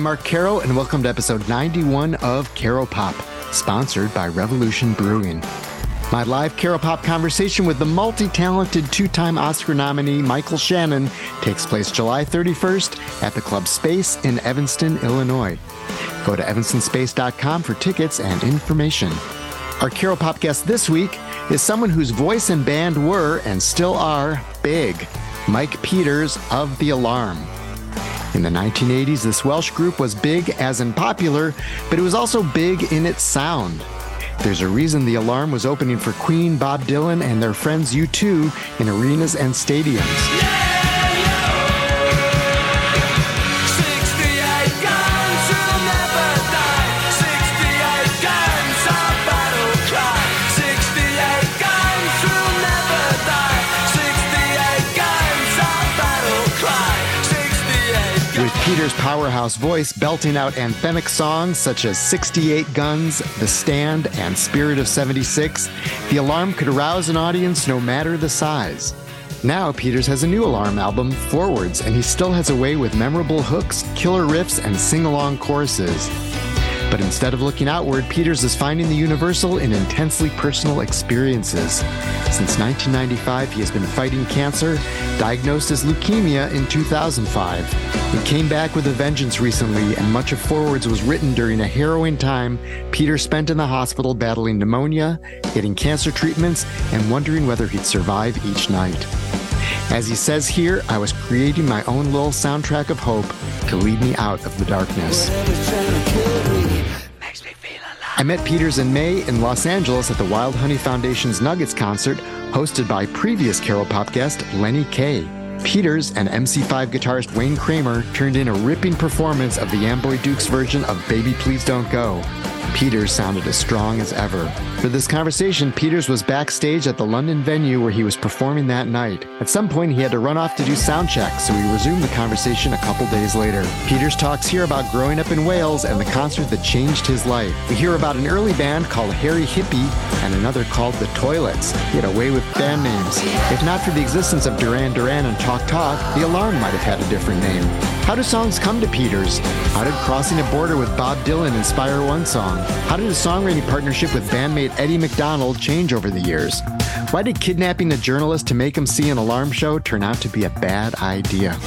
I'm Mark Caro, and welcome to episode 91 of Caro Pop, sponsored by Revolution Brewing. My live Caro Pop conversation with the multi talented two time Oscar nominee Michael Shannon takes place July 31st at the Club Space in Evanston, Illinois. Go to evanstonspace.com for tickets and information. Our Caro Pop guest this week is someone whose voice and band were, and still are, big Mike Peters of The Alarm. In the 1980s, this Welsh group was big as in popular, but it was also big in its sound. There's a reason The Alarm was opening for Queen, Bob Dylan, and their friends U2 in arenas and stadiums. Powerhouse voice belting out anthemic songs such as 68 Guns, The Stand, and Spirit of 76, the alarm could arouse an audience no matter the size. Now, Peters has a new alarm album, Forwards, and he still has a way with memorable hooks, killer riffs, and sing along choruses. But instead of looking outward, Peters is finding the universal in intensely personal experiences. Since 1995, he has been fighting cancer, diagnosed as leukemia in 2005. He came back with a vengeance recently, and much of Forwards was written during a harrowing time Peter spent in the hospital battling pneumonia, getting cancer treatments, and wondering whether he'd survive each night. As he says here, I was creating my own little soundtrack of hope to lead me out of the darkness. I met Peters in May in Los Angeles at the Wild Honey Foundation's Nuggets concert, hosted by previous Caro Pop guest Lenny Kaye. Peters and MC5 guitarist Wayne Kramer turned in a ripping performance of the Amboy Dukes version of Baby Please Don't Go. Peters sounded as strong as ever. For this conversation, Peters was backstage at the London venue where he was performing that night. At some point, he had to run off to do sound checks, so we resumed the conversation a couple days later. Peters talks here about growing up in Wales and the concert that changed his life. We hear about an early band called Harry Hippie and another called The Toilets. He had a way with band names. If not for the existence of Duran Duran and Talk Talk, The Alarm might have had a different name. How do songs come to Peters? How did Crossing a Border with Bob Dylan inspire one song? How did a songwriting partnership with bandmate Eddie MacDonald change over the years? Why did kidnapping a journalist to make him see an alarm show turn out to be a bad idea?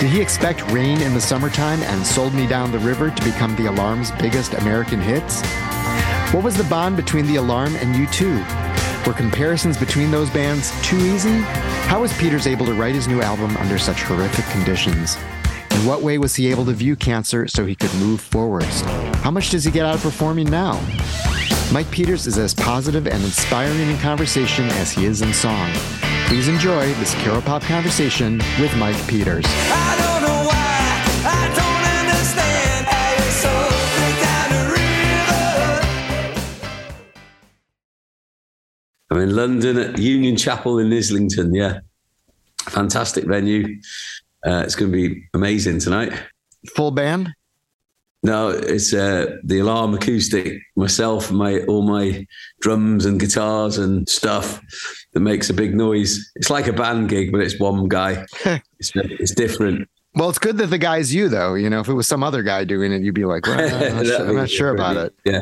Did he expect rain in the summertime and sold me down the river to become the alarm's biggest American hits? What was the bond between the alarm and U2? Were comparisons between those bands too easy? How was Peters able to write his new album under such horrific conditions? In what way was he able to view cancer so he could move forwards? How much does he get out of performing now? Mike Peters is as positive and inspiring in conversation as he is in song. Please enjoy this Caro Pop conversation with Mike Peters. I'm in London at Union Chapel in Islington. Yeah, fantastic venue. Uh, it's going to be amazing tonight. Full band? No, it's uh, the alarm acoustic. Myself, my all my drums and guitars and stuff that makes a big noise. It's like a band gig, but it's one guy. it's, it's different. Well, it's good that the guy's you, though. You know, if it was some other guy doing it, you'd be like, well, I'm not, sure, I'm not sure about it. Yeah.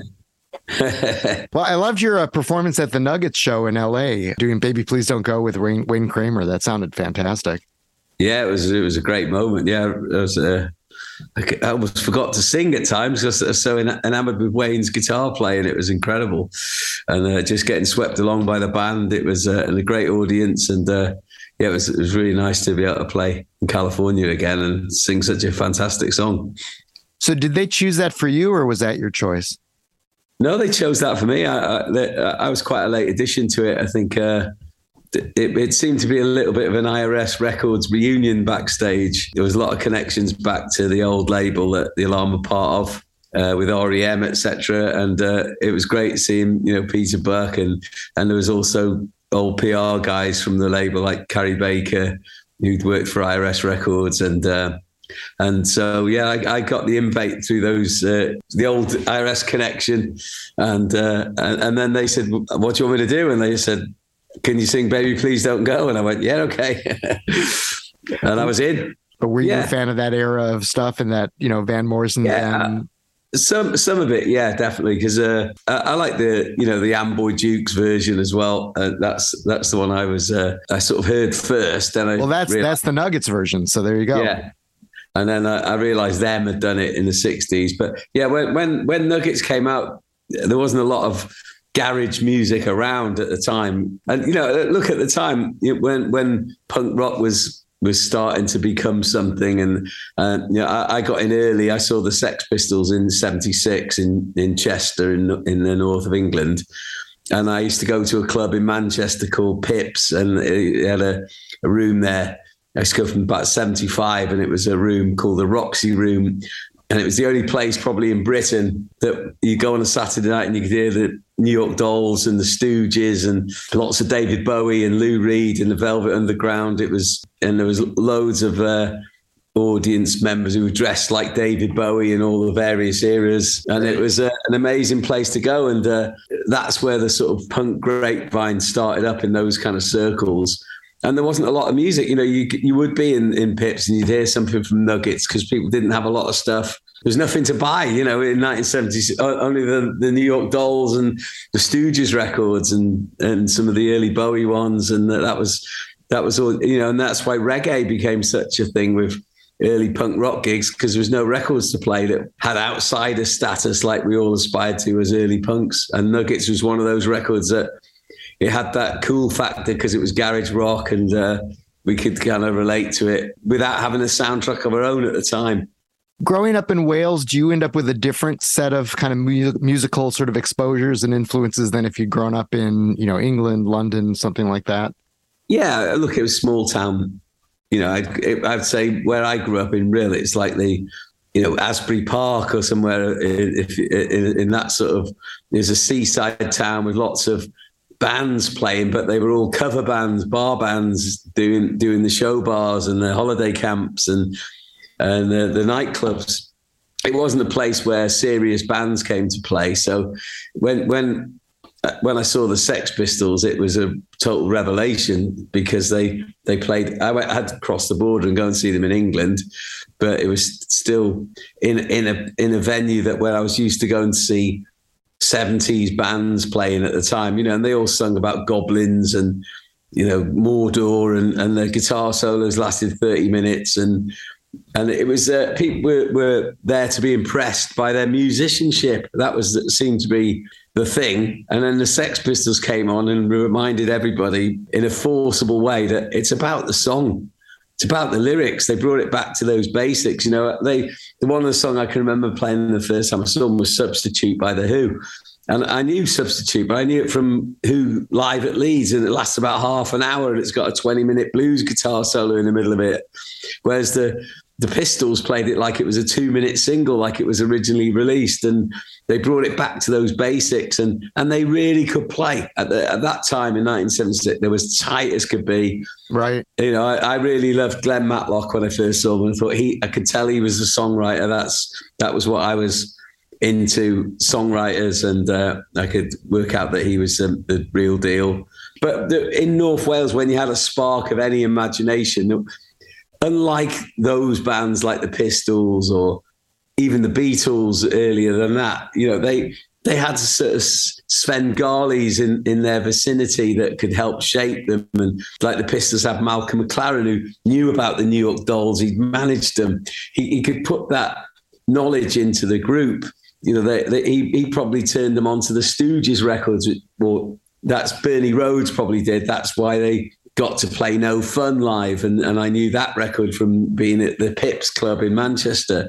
Well, I loved your uh, performance at the Nuggets show in LA doing Baby Please Don't Go with Wayne, Wayne Kramer. That sounded fantastic. Yeah, it was it was a great moment. Yeah, it was uh, I almost forgot to sing at times because I was so enamored with Wayne's guitar playing. It was incredible. And uh, just getting swept along by the band. It was uh, a great audience. And uh, yeah, it was, it was really nice to be able to play in California again and sing such a fantastic song. So, did they choose that for you or was that your choice? No, they chose that for me. I, I, I was quite a late addition to it. I think uh, it, it, seemed to be a little bit of an IRS Records reunion backstage. There was a lot of connections back to the old label that the Alarm were part of. Uh, with REM, etc., and uh, it was great seeing you know Peter Burke and and there was also old PR guys from the label like Carrie Baker who'd worked for IRS Records and uh, and so, yeah, I, I got the invite through those, uh, the old IRS connection. And, uh, and, and then they said, What do you want me to do? And they said, can you sing Baby Please Don't Go? And I went, yeah, okay. and I was in. But were you yeah. a fan of that era of stuff and that, you know, Van Morrison yeah. and some some of it, yeah, definitely. Because uh, I, I, like the you know the Amboy Dukes version as well. Uh, that's that's the one I was uh, I sort of heard first. I well, that's realized, that's the Nuggets version. So there you go. Yeah, and then I, I, realized them had done it in the '60s. But yeah, when when when Nuggets came out, there wasn't a lot of garage music around at the time. And you know, look at the time when when punk rock was was starting to become something. And uh, you know, I, I, got in early. I saw the Sex Pistols in '76 in in Chester in in the north of England. And I used to go to a club in Manchester called Pips, and it had a, a room there. I used to from about 75, and it was a room called the Roxy Room and it was the only place probably in Britain that you go on a Saturday night and you could hear the New York Dolls and the Stooges and lots of David Bowie and Lou Reed and the Velvet Underground. It was, and there was loads of uh, audience members who were dressed like David Bowie in all the various eras, and it was uh, an amazing place to go. And uh, that's where the sort of punk grapevine started up in those kind of circles and there wasn't a lot of music. You know, you you would be in, in Pips and you'd hear something from Nuggets because people didn't have a lot of stuff. There's nothing to buy, you know, in 1970s, only the, the New York Dolls and the Stooges records and, and some of the early Bowie ones. And that, that was, that was all, you know, and that's why reggae became such a thing with early punk rock gigs because there was no records to play that had outsider status like we all aspired to as early punks. And Nuggets was one of those records that it had that cool factor because it was garage rock and uh, we could kind of relate to it without having a soundtrack of our own at the time. Growing up in Wales, do you end up with a different set of kind of mu- musical sort of exposures and influences than if you'd grown up in, you know, England, London, something like that? Yeah, look, it was small town. You know, I'd, I'd say where I grew up in, Rhyl, it's like the, you know, Asbury Park or somewhere in, in, in that sort of, there's a seaside town with lots of bands playing, but they were all cover bands, bar bands doing doing the show bars and the holiday camps and and the, the nightclubs. It wasn't a place where serious bands came to play. So when when uh, when I saw the Sex Pistols, it was a total revelation because they they played. I, went, I had to cross the border and go and see them in England, but it was still in in a in a venue that where I was used to go and see 70s bands playing at the time, you know, and they all sung about goblins and, you know, Mordor and, and the guitar solos lasted 30 minutes. And, and it was, uh, people were, were there to be impressed by their musicianship. That was, that seemed to be the thing. And then the Sex Pistols came on and reminded everybody in a forcible way that it's about the song it's about the lyrics. They brought it back to those basics. You know, they the one of the song I can remember playing the first time I saw them was "Substitute" by the Who, and I knew "Substitute," but I knew it from Who live at Leeds, and it lasts about half an hour, and it's got a twenty-minute blues guitar solo in the middle of it. Whereas the the Pistols played it like it was a two minute single, like it was originally released, and they brought it back to those basics, and and they really could play at, the, at that time in 1976. They was tight as could be. Right. You know, I, I, really loved Glenn Matlock when I first saw him. I thought he, I could tell he was a songwriter. That's that was what I was into songwriters, and uh, I could work out that he was um, the real deal. But the, in North Wales, when you had a spark of any imagination unlike those bands like the Pistols or even the Beatles earlier than that, you know, they they had sort of uh, Svengalis in, in their vicinity that could help shape them. And like the Pistols had Malcolm McLaren, who knew about the New York Dolls, he'd managed them. He, he could put that knowledge into the group. You know, they, they, he, he probably turned them onto the Stooges records, or that's Bernie Rhodes probably did. That's why they got to play No Fun live, and, and I knew that record from being at the Pips Club in Manchester.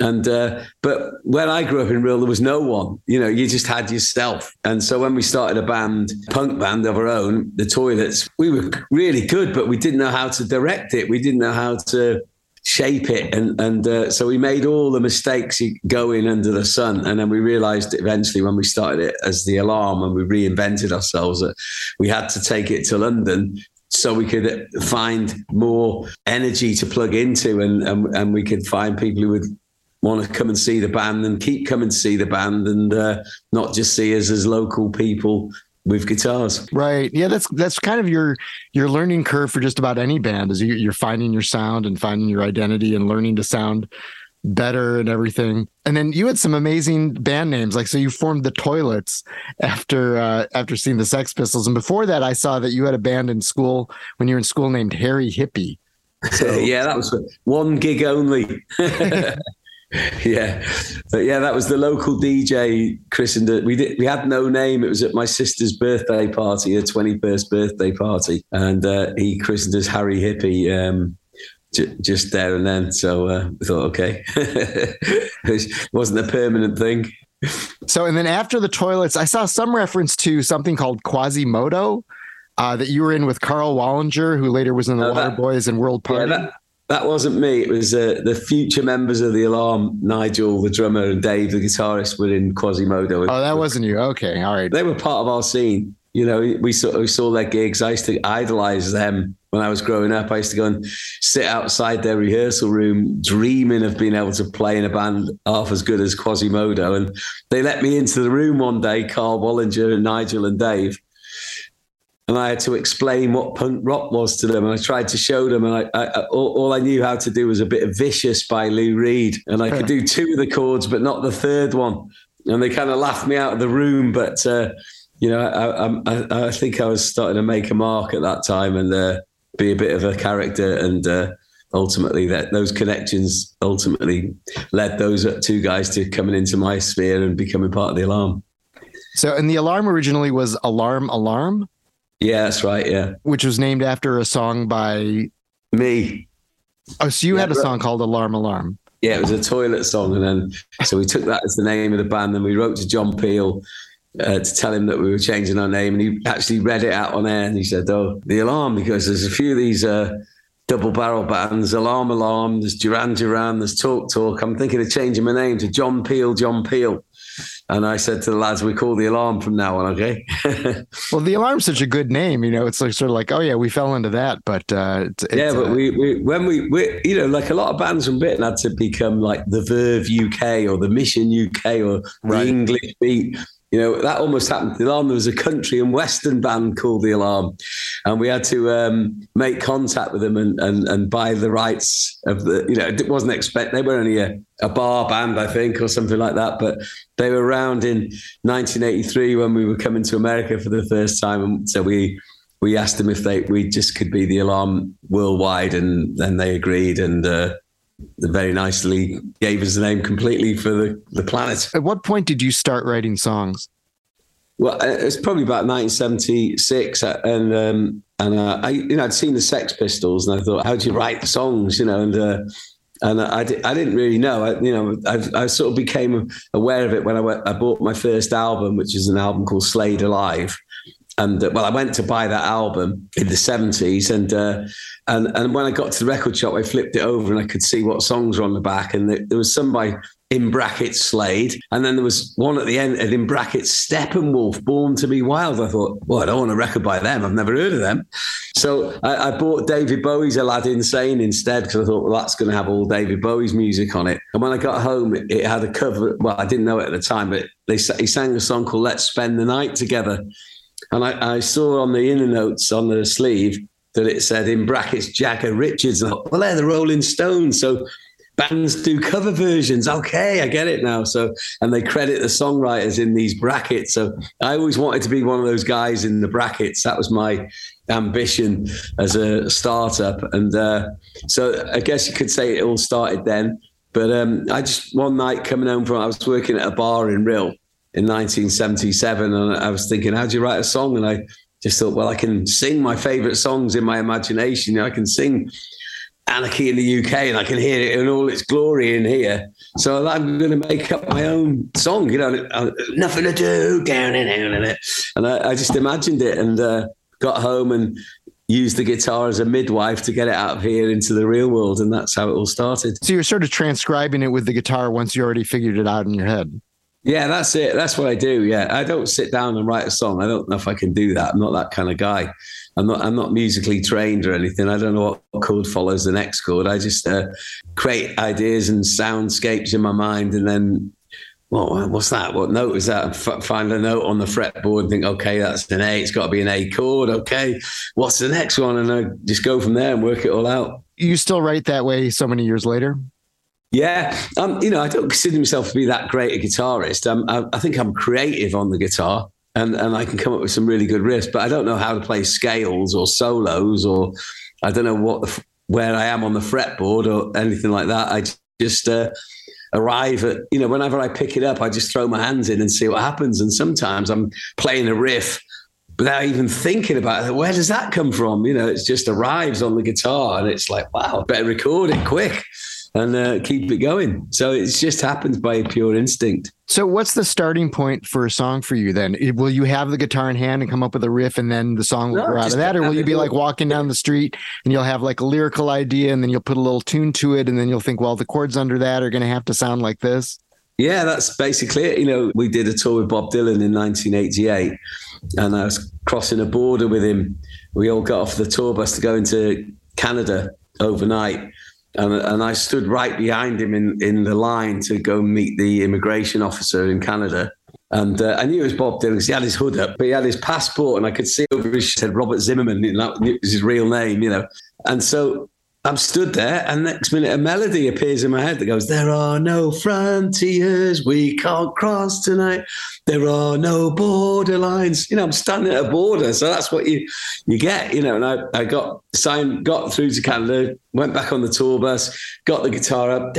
And uh, but when I grew up in Rhyl, there was no one. You know, you just had yourself. And so when we started a band, punk band of our own, the Toilets, we were really good, but we didn't know how to direct it. We didn't know how to shape it and and uh, so we made all the mistakes going under the sun and then we realized eventually when we started it as the alarm and we reinvented ourselves that we had to take it to london so we could find more energy to plug into and, and, and we could find people who would want to come and see the band and keep coming to see the band and uh, not just see us as local people with guitars. Right. Yeah, that's that's kind of your your learning curve for just about any band is you, you're finding your sound and finding your identity and learning to sound better and everything. And then you had some amazing band names. Like so you formed the Toilets after uh after seeing the Sex Pistols. And before that I saw that you had a band in school when you were in school named Harry Hippie. So yeah, that was one gig only. yeah, but yeah, that was the local DJ christened it. We did. We had no name. It was at my sister's birthday party, her twenty first birthday party, and uh, he christened us Harry Hippie. Um, j- just there and then, so uh, we thought, okay, it wasn't a permanent thing. So, and then after the toilets, I saw some reference to something called Quasimodo uh, that you were in with Karl Wallinger, who later was in the uh, Waterboys and World Party. Yeah, that, that wasn't me. It was uh, the future members of the Alarm, Nigel, the drummer, and Dave, the guitarist, were in Quasimodo. Oh, that wasn't you. Okay, all right. They were part of our scene. You know, we saw we saw their gigs. I used to idolize them when I was growing up. I used to go and sit outside their rehearsal room, dreaming of being able to play in a band half as good as Quasimodo. And they let me into the room one day, Karl Wallinger and Nigel and Dave and I had to explain what punk rock was to them. And I tried to show them, and I, I, all, all, I knew how to do was a bit of "Vicious" by Lou Reed, and I could do two of the chords, but not the third one. And they kind of laughed me out of the room. But uh, you know, I, I, I, think I was starting to make a mark at that time and uh, be a bit of a character, and uh, ultimately that those connections ultimately led those two guys to coming into my sphere and becoming part of the Alarm. So, and the Alarm originally was Alarm Alarm. Yeah, that's right. Yeah. Which was named after a song by me. Oh, so you yeah, had a song called Alarm Alarm. Yeah, it was a toilet song. And then, so we took that as the name of the band. And we wrote to John Peel uh, to tell him that we were changing our name. And he actually read it out on air and he said, Oh, the alarm, because there's a few of these uh, double barrel bands Alarm Alarm, there's Duran Duran, there's Talk Talk. I'm thinking of changing my name to John Peel, John Peel. And I said to the lads, we call the alarm from now on, okay? well, the alarm's such a good name, you know. It's like sort of like, oh yeah, we fell into that, but uh, it's, yeah, but uh, we, we when we, we you know, like a lot of bands from Britain had to become like the Verve UK or the Mission UK or right. the English Beat you know, that almost happened to the Alarm. There was a country and western band called the Alarm, and we had to um, make contact with them and, and and buy the rights of the. You know, it wasn't expect they were only a, a bar band, I think, or something like that. But they were around in 1983 when we were coming to America for the first time, and so we we asked them if they we just could be the Alarm worldwide, and then they agreed and. Uh, very nicely gave us the name completely for the, the planet. At what point did you start writing songs? Well, uh, it's probably about 1976, uh, and um, and uh, I, you know, I'd seen the Sex Pistols, and I thought, how do you write songs, you know, and uh, and I, I didn't really know, I, you know, I, I sort of became aware of it when I went, I bought my first album, which is an album called Slade Alive, and uh, well, I went to buy that album in the seventies, and uh, and and when I got to the record shop, I flipped it over and I could see what songs were on the back, and there was some by in brackets Slade, and then there was one at the end in brackets Steppenwolf, Born to Be Wild. I thought, well, I don't want a record by them. I've never heard of them, so I, I bought David Bowie's Aladdin Sane instead because I thought, well, that's going to have all David Bowie's music on it. And when I got home, it, it had a cover. Well, I didn't know it at the time, but they he sang a song called "Let's Spend the Night Together." And I, I, saw on the inner notes on the sleeve that it said in brackets Jagger Richards. Well, they're the Rolling Stones. So bands do cover versions. Okay, I get it now. So, and they credit the songwriters in these brackets. So I always wanted to be one of those guys in the brackets. That was my ambition as a startup. And uh, so I guess you could say it all started then. But um, I just one night coming home from, I was working at a bar in Rhyl in 1977, and I was thinking, how do you write a song? And I just thought, well, I can sing my favorite songs in my imagination. I can sing Anarchy in the UK, and I can hear it in all its glory in here. So I'm going to make up my own song. You know, uh, nothing to do down and down in it, and I, I just imagined it and uh, got home and used the guitar as a midwife to get it out of here into the real world, and that's how it all started. So you're sort of transcribing it with the guitar once you already figured it out in your head. Yeah, that's it. That's what I do. Yeah, I don't sit down and write a song. I don't know if I can do that. I'm not that kind of guy. I'm not. I'm not musically trained or anything. I don't know what chord follows the next chord. I just uh, create ideas and soundscapes in my mind, and then well, what's that? What note is that? F- find a note on the fretboard and think, okay, that's an A. It's got to be an A chord. Okay, what's the next one? And I just go from there and work it all out. You still write that way so many years later? Yeah, um, you know, I don't consider myself to be that great a guitarist. Um, I, I think I'm creative on the guitar, and and I can come up with some really good riffs. But I don't know how to play scales or solos, or I don't know what where I am on the fretboard or anything like that. I just uh, arrive at, you know, whenever I pick it up, I just throw my hands in and see what happens. And sometimes I'm playing a riff without even thinking about it. Where does that come from? You know, it just arrives on the guitar and it's like, wow, better record it quick and uh, keep it going. So it just happens by pure instinct. So, what's the starting point for a song for you then? Will you have the guitar in hand and come up with a riff and then the song will no, grow out of that? Or will you be like walking down the street and you'll have like a lyrical idea and then you'll put a little tune to it and then you'll think, well, the chords under that are going to have to sound like this? Yeah, that's basically it. You know, we did a tour with Bob Dylan in 1988 and I was crossing a border with him. We all got off the tour bus to go into Canada overnight and, and I stood right behind him in, in the line to go meet the immigration officer in Canada. And uh, I knew it was Bob Dylan because he had his hood up, but he had his passport, and I could see over his head Robert Zimmerman, and that was his real name, you know. And so I'm stood there, and next minute a melody appears in my head that goes, "There are no frontiers we can't cross tonight. There are no borderlines." You know, I'm standing at a border, so that's what you you get, you know. And I, I got signed, got through to Canada, went back on the tour bus, got the guitar up,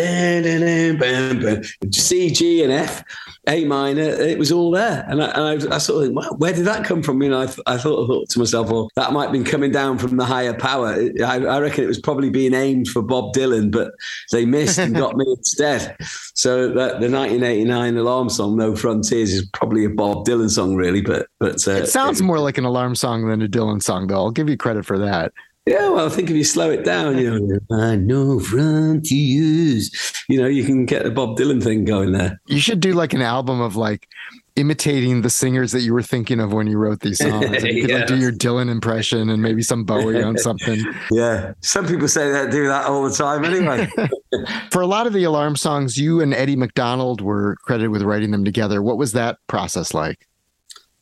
C, G, and F, A minor. It was all there, and I, and I, I sort of think, well, where did that come from? You know, I, I thought, I thought to myself, well, that might have been coming down from the higher power. I, I reckon it was probably being aimed for Bob Dylan, but they missed and got me instead. So that, the 1989 alarm song "No Frontiers" is probably a Bob Dylan song, really. But but uh, it sounds it, more like an alarm song than a Dylan song, though. I'll give you credit for that. Yeah, well, I think if you slow it down, you know, I know frontiers, you know, you can get the Bob Dylan thing going there. You should do like an album of like imitating the singers that you were thinking of when you wrote these songs. And you could yeah. like do your Dylan impression and maybe some Bowie on something. Yeah. Some people say that do that all the time anyway. For a lot of the alarm songs, you and Eddie MacDonald were credited with writing them together. What was that process like?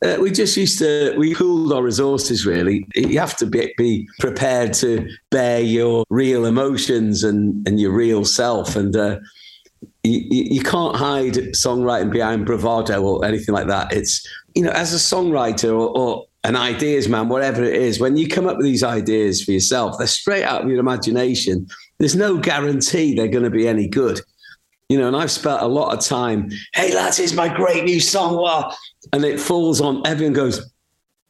Uh, we just used to we pooled our resources really you have to be, be prepared to bear your real emotions and and your real self and uh, you, you can't hide songwriting behind bravado or anything like that. It's, you know, as a songwriter or, or an ideas man, whatever it is, when you come up with these ideas for yourself, they're straight out of your imagination. There's no guarantee they're going to be any good. You know, and I've spent a lot of time, hey, lads, here's my great new song. Well, and it falls on, everyone goes,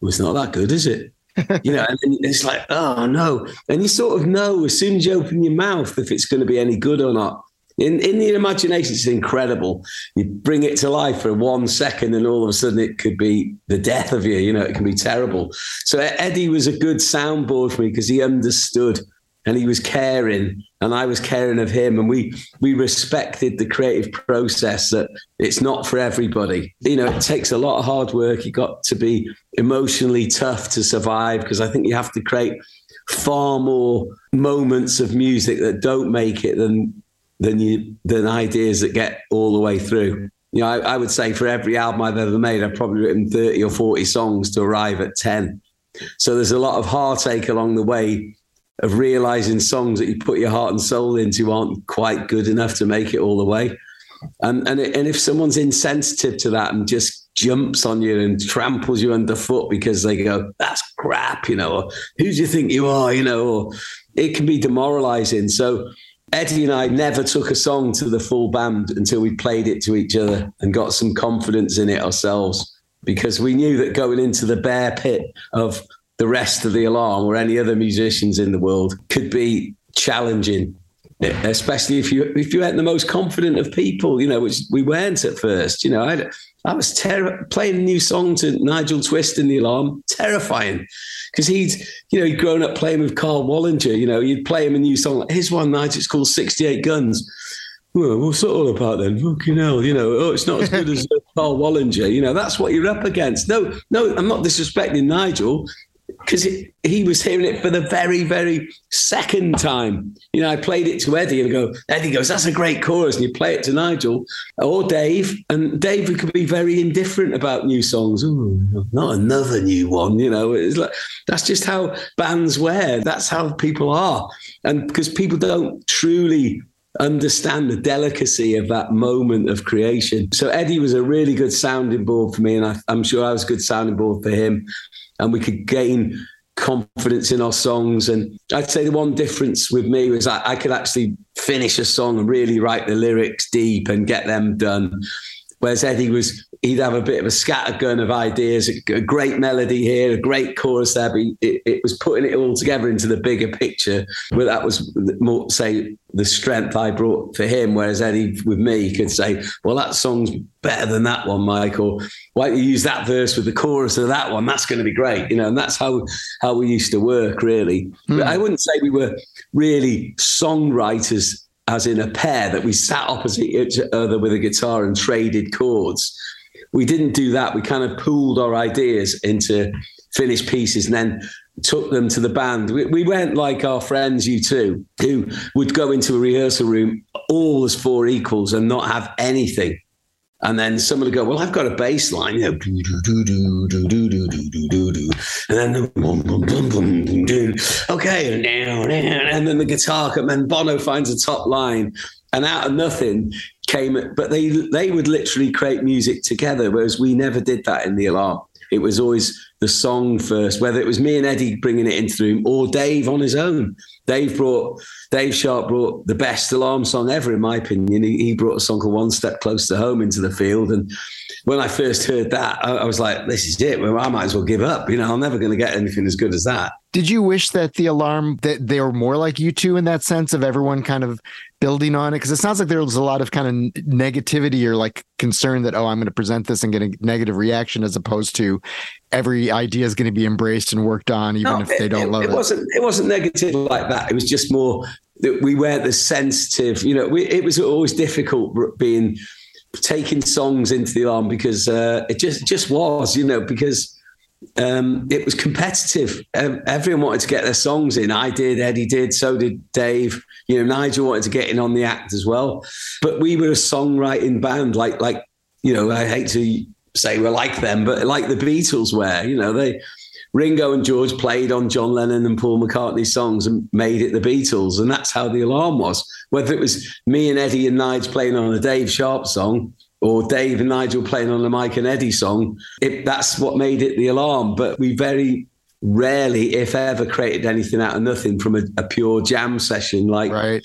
well, it's not that good, is it? you know, and it's like, oh no. And you sort of know as soon as you open your mouth if it's going to be any good or not. In in the imagination, it's incredible. You bring it to life for one second, and all of a sudden, it could be the death of you. You know, it can be terrible. So Eddie was a good soundboard for me because he understood and he was caring, and I was caring of him, and we we respected the creative process. That it's not for everybody. You know, it takes a lot of hard work. You got to be emotionally tough to survive because I think you have to create far more moments of music that don't make it than than you than ideas that get all the way through. You know, I, I, would say for every album I've ever made, I've probably written 30 or 40 songs to arrive at 10. So there's a lot of heartache along the way of realizing songs that you put your heart and soul into aren't quite good enough to make it all the way. And and, and if someone's insensitive to that and just jumps on you and tramples you underfoot because they go, that's crap, you know, or who do you think you are, you know, or it can be demoralizing. So Eddie and I never took a song to the full band until we played it to each other and got some confidence in it ourselves because we knew that going into the bear pit of the rest of the alarm or any other musicians in the world could be challenging especially if you if you weren't the most confident of people you know which we weren't at first you know i I was ter- playing a new song to Nigel Twist in the alarm, terrifying, because he'd, you know, he'd grown up playing with Karl Wallinger. You know, you'd play him a new song. Here's one night, it's called 68 Guns. Well, what's it all about then? Fucking hell, you know, oh, it's not as good as uh, Karl Wallinger. You know, that's what you're up against. No, no, I'm not disrespecting Nigel. Because he was hearing it for the very, very second time. You know, I played it to Eddie and go, Eddie goes, that's a great chorus. And you play it to Nigel or Dave, and Dave could be very indifferent about new songs. Ooh, not another new one. You know, it's like that's just how bands wear. That's how people are. And because people don't truly understand the delicacy of that moment of creation. So Eddie was a really good sounding board for me, and I, am sure I was a good sounding board for him and we could gain confidence in our songs. And I'd say the one difference with me was I, I could actually finish a song and really write the lyrics deep and get them done. Whereas Eddie was, he'd have a bit of a scattergun of ideas, a great melody here, a great chorus there, but it, it was putting it all together into the bigger picture. Where that was more, say, the strength I brought for him. Whereas Eddie, with me, could say, well, that song's better than that one, Mike, or why don't you use that verse with the chorus of that one? That's going to be great, you know. And that's how how we used to work, really. Mm. But I wouldn't say we were really songwriters as in a pair that we sat opposite each other with a guitar and traded chords. We didn't do that. We kind of pooled our ideas into finished pieces and then took them to the band. We, we went like our friends, U2, who would go into a rehearsal room all as four equals and not have anything. And then someone would go, Well, I've got a bass line, you know, do, do, do, do, do, do, do, do, do, do. And then boom, boom, boom, boom, boom, boom. Okay, now, now. And then the guitar comes, and Bono finds a top line. And out of nothing came, but they they would literally create music together, whereas we never did that in the alarm. It was always the song first, whether it was me and Eddie bringing it into the room or Dave on his own. Dave brought Dave Sharp brought the best alarm song ever, in my opinion. He, he brought a song called "One Step Close to Home" into the field, and when I first heard that, I, I was like, "This is it. Well, I might as well give up. You know, I'm never going to get anything as good as that." Did you wish that the alarm that they were more like U2 in that sense of everyone kind of building on it? Because it sounds like there was a lot of kind of negativity or like concern that oh, I'm going to present this and get a negative reaction, as opposed to every idea is going to be embraced and worked on, even no, if they don't it, love it. It wasn't. It wasn't negative like that. It was just more that we weren't as sensitive. You know, we, it was always difficult being taking songs into the arm because uh, it just just was. You know, because um, it was competitive. Um, everyone wanted to get their songs in. I did. Eddie did. So did Dave. You know, Nigel wanted to get in on the act as well. But we were a songwriting band, like like you know. I hate to say we're like them, but like the Beatles were. You know, they Ringo and George played on John Lennon and Paul McCartney songs and made it the Beatles, and that's how the alarm was. Whether it was me and Eddie and Nigel playing on a Dave Sharp song, or Dave and Nigel playing on the Mike and Eddie song, it, that's what made it the alarm. But we very rarely, if ever, created anything out of nothing from a, a pure jam session like right.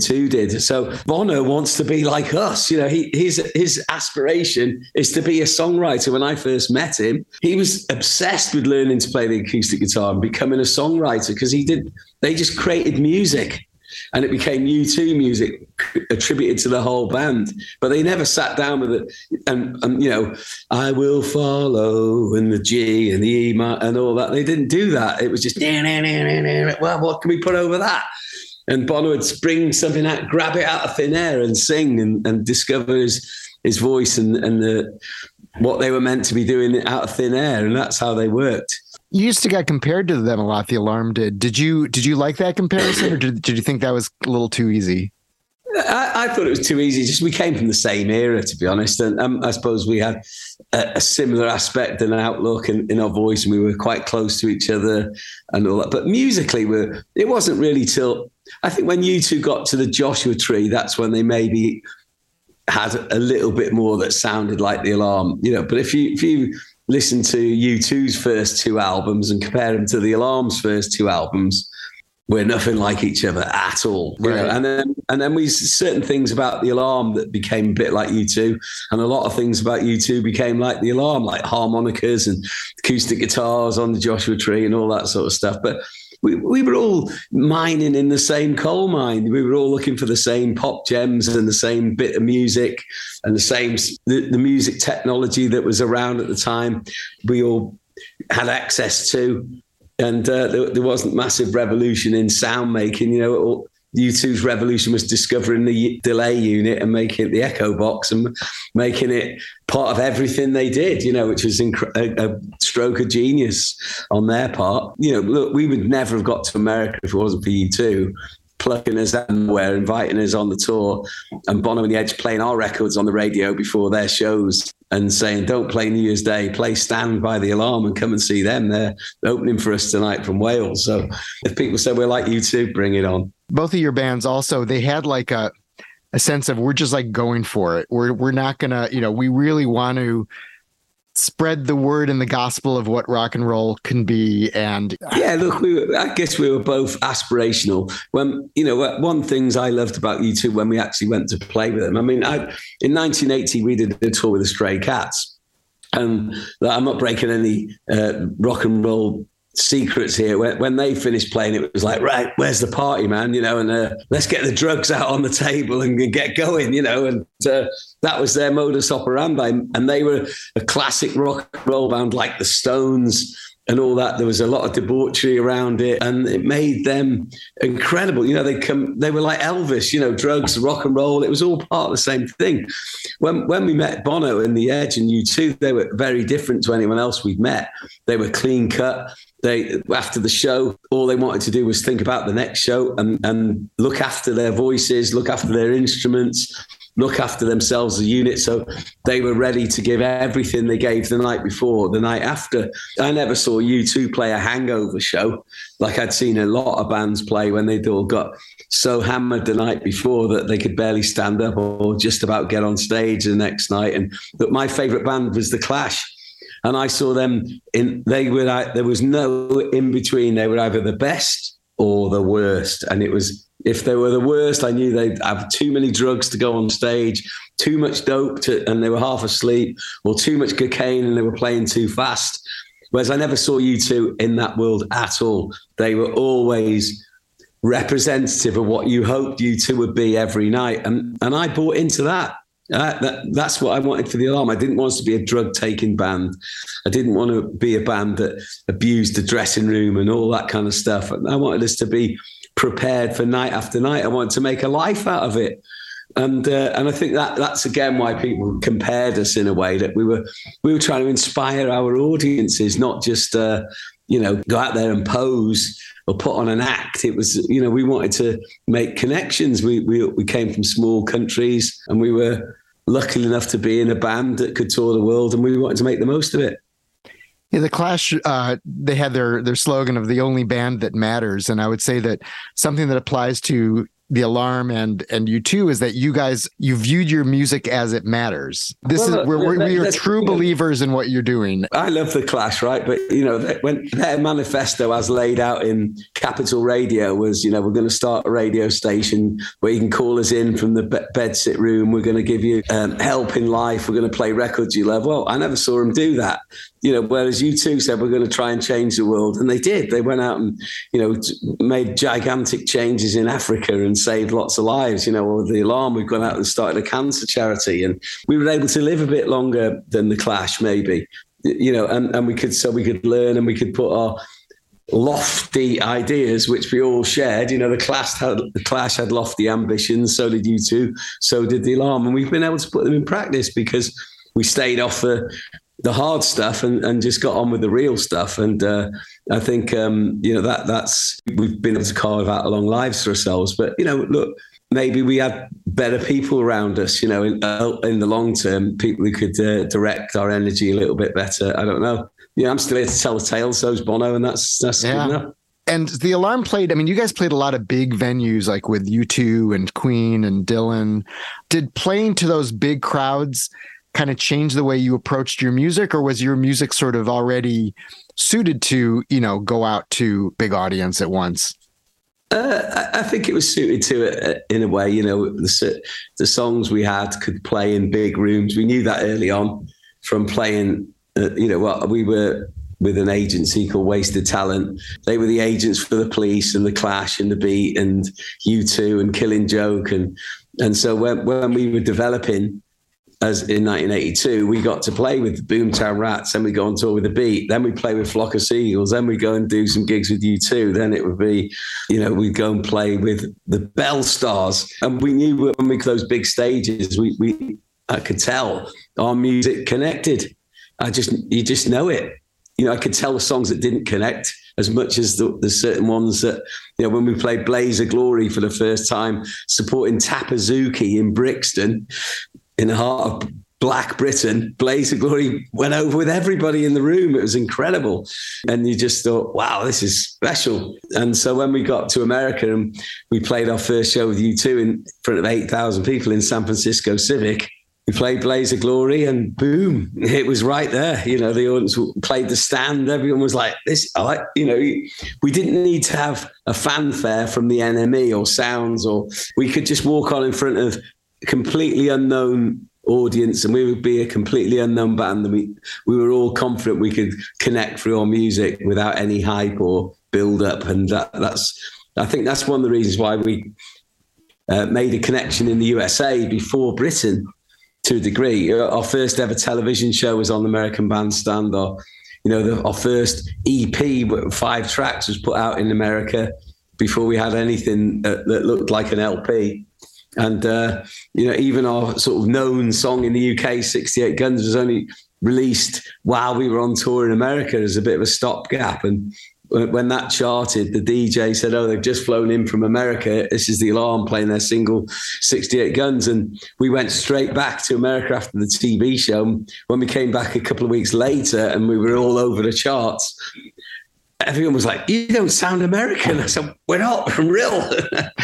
Two did. So Bono wants to be like us. You know, he, his his aspiration is to be a songwriter. When I first met him, he was obsessed with learning to play the acoustic guitar and becoming a songwriter because he did. They just created music, and it became U2 music attributed to the whole band. But they never sat down with it and, and you know, I will follow and the G and the E and all that. They didn't do that. It was just well, what can we put over that? and Bono would spring something out, grab it out of thin air and sing and, and discover his, his voice and, and the, what they were meant to be doing out of thin air. And that's how they worked. You used to get compared to them a lot. The alarm did. Did you did you like that comparison, or did, did you think that was a little too easy? I, I, thought it was too easy. Just we came from the same era, to be honest, and um, I suppose we had a, a, similar aspect and an outlook in, in, our voice, and we were quite close to each other and all that. But musically, we it wasn't really till I think when U2 got to the Joshua Tree, that's when they maybe had a little bit more that sounded like the alarm, you know. But if you if you listen to U2's first two albums and compare them to the alarm's first two albums, we're nothing like each other at all. Right. know? And then and then we certain things about the alarm that became a bit like U2, and a lot of things about U2 became like the alarm, like harmonicas and acoustic guitars on the Joshua Tree and all that sort of stuff. But we, we were all mining in the same coal mine. We were all looking for the same pop gems and the same bit of music and the same the, the music technology that was around at the time. We all had access to, and uh, there, there, wasn't massive revolution in sound making. You know, U2's revolution was discovering the delay unit and making it the echo box and making it part of everything they did, you know, which was inc- a, a, stroke of genius on their part. You know, look, we would never have got to America if it wasn't for U2 plucking us anywhere, inviting us on the tour, and Bono and the Edge playing our records on the radio before their shows and saying, "Don't play New Year's Day, play Stand by the Alarm and come and see them. They're opening for us tonight from Wales." So if people say we're like U2, bring it on. Both of your bands also they had like a a sense of we're just like going for it. We're we're not gonna, you know, we really want to spread the word and the gospel of what rock and roll can be and yeah look we were, i guess we were both aspirational. When you know one things i loved about U2 when we actually went to play with them i mean I, in 1980 we did a tour with the stray cats. And i'm not breaking any uh, rock and roll secrets here. When, when they finished playing, it was like, right, where's the party, man? You know, and uh, let's get the drugs out on the table and, and get going, you know. And uh, that was their modus operandi. And they were a classic rock and roll band like the Stones and all that. There was a lot of debauchery around it, and it made them incredible. You know, they come, they were like Elvis. You know, drugs, rock and roll. It was all part of the same thing. When when we met Bono and the Edge and U2, they were very different to anyone else we'd met. They were clean cut. They after the show, all they wanted to do was think about the next show and and look after their voices, look after their instruments look after themselves as a unit. So they were ready to give everything they gave the night before, the night after. I never saw U2 play a hangover show like I'd seen a lot of bands play when they'd all got so hammered the night before that they could barely stand up or just about get on stage the next night. And but my favorite band was The Clash. And I saw them in, they were, like there was no in between. They were either the best or the worst. And it was if they were the worst, I knew they'd have too many drugs to go on stage, too much dope to, and they were half asleep, or too much cocaine and they were playing too fast. Whereas I never saw U2 in that world at all. They were always representative of what you hoped U2 would be every night. And, and I bought into that. That, that's what I wanted for the alarm. I didn't want us to be a drug taking band. I didn't want to be a band that abused the dressing room and all that kind of stuff. I wanted us to be prepared for night after night. I wanted to make a life out of it. And uh, and I think that that's again why people compared us in a way that we were we were trying to inspire our audiences, not just uh, you know go out there and pose or put on an act. It was you know we wanted to make connections. We we we came from small countries and we were lucky enough to be in a band that could tour the world, and we wanted to make the most of it. Yeah, the Clash, uh, they had their their slogan of the only band that matters, and I would say that something that applies to the alarm and and U2 is that you guys you viewed your music as it matters. This well, is we're, we're, we are true believers in what you're doing. I love the clash right? But you know when their manifesto as laid out in capital radio was you know we're going to start a radio station where you can call us in from the bed sit room. We're going to give you um, help in life. We're going to play records you love. Well i never saw them do that. You know, whereas U2 said we're going to try and change the world, and they did. They went out and you know made gigantic changes in Africa and saved lots of lives. You know, or the alarm we've gone out and started a cancer charity, and we were able to live a bit longer than the Clash, maybe. You know, and and we could so we could learn and we could put our lofty ideas which we all shared. You know, the Clash had the Clash had lofty ambitions, so did U2. so did the Alarm, and we've been able to put them in practice because we stayed off the the hard stuff and, and just got on with the real stuff. And uh, I think um, you know that that's we've been able to carve out long lives for ourselves. But you know, look, maybe we had better people around us. You know, in, uh, in the long term, people who could uh, direct our energy a little bit better. I don't know. Yeah, I'm still here to tell the tale. So's Bono, and that's that's yeah. good enough. And the alarm played. I mean, you guys played a lot of big venues, like with U2 and Queen and Dylan. Did playing to those big crowds kind of change the way you approached your music or was your music sort of already suited to you know go out to big audience at once uh, I think it was suited to it uh, in a way. You know, the, the songs we had could play in big rooms. We knew that early on from playing. Uh, you know, well, we were with an agency called Wasted Talent. They were the agents for the Police and the Clash and the Beat and U2 and Killing Joke and and so when when we were developing as in 1982, we got to play with the Boomtown Rats, then we go on tour with the Beat, then we play with Flock of Seagulls, then we go and do some gigs with U2. Then it would be, you know, we'd go and play with the Belle Stars, and we knew when we closed big stages, we we I could tell our music connected. I just you just know it. You know, I could tell the songs that didn't connect as much as the, the certain ones that, you know, when we played Blaze of Glory for the first time, supporting Tapazuki in Brixton, in the heart of Black Britain, Blaze of Glory went over with everybody in the room. It was incredible. And you just thought, wow, this is special. And so when we got to America and we played our first show with U2 in front of 8,000 people in San Francisco Civic, we played Blaze of Glory and boom, it was right there. You know, the audience played the stand. Everyone was like, this, I like, you know, we didn't need to have a fanfare from the NME or sounds, or we could just walk on in front of completely unknown audience and we would be a completely unknown band and we we were all confident we could connect through our music without any hype or build up and that that's I think that's one of the reasons why we uh, made a connection in the USA before Britain to a degree. Our first ever television show was on American Bandstand. Or, you know, the, our first EP, five tracks, was put out in America before we had anything that, that looked like an LP. And uh, you know, even our sort of known song in the UK, "68 Guns," was only released while we were on tour in America as a bit of a stopgap. And when that charted, the DJ said, "Oh, they've just flown in from America. This is the Alarm playing their single 68 Guns." And we went straight back to America after the TV show. When we came back a couple of weeks later, and we were all over the charts, everyone was like, "You don't sound American." I said, "We're not. I'm real."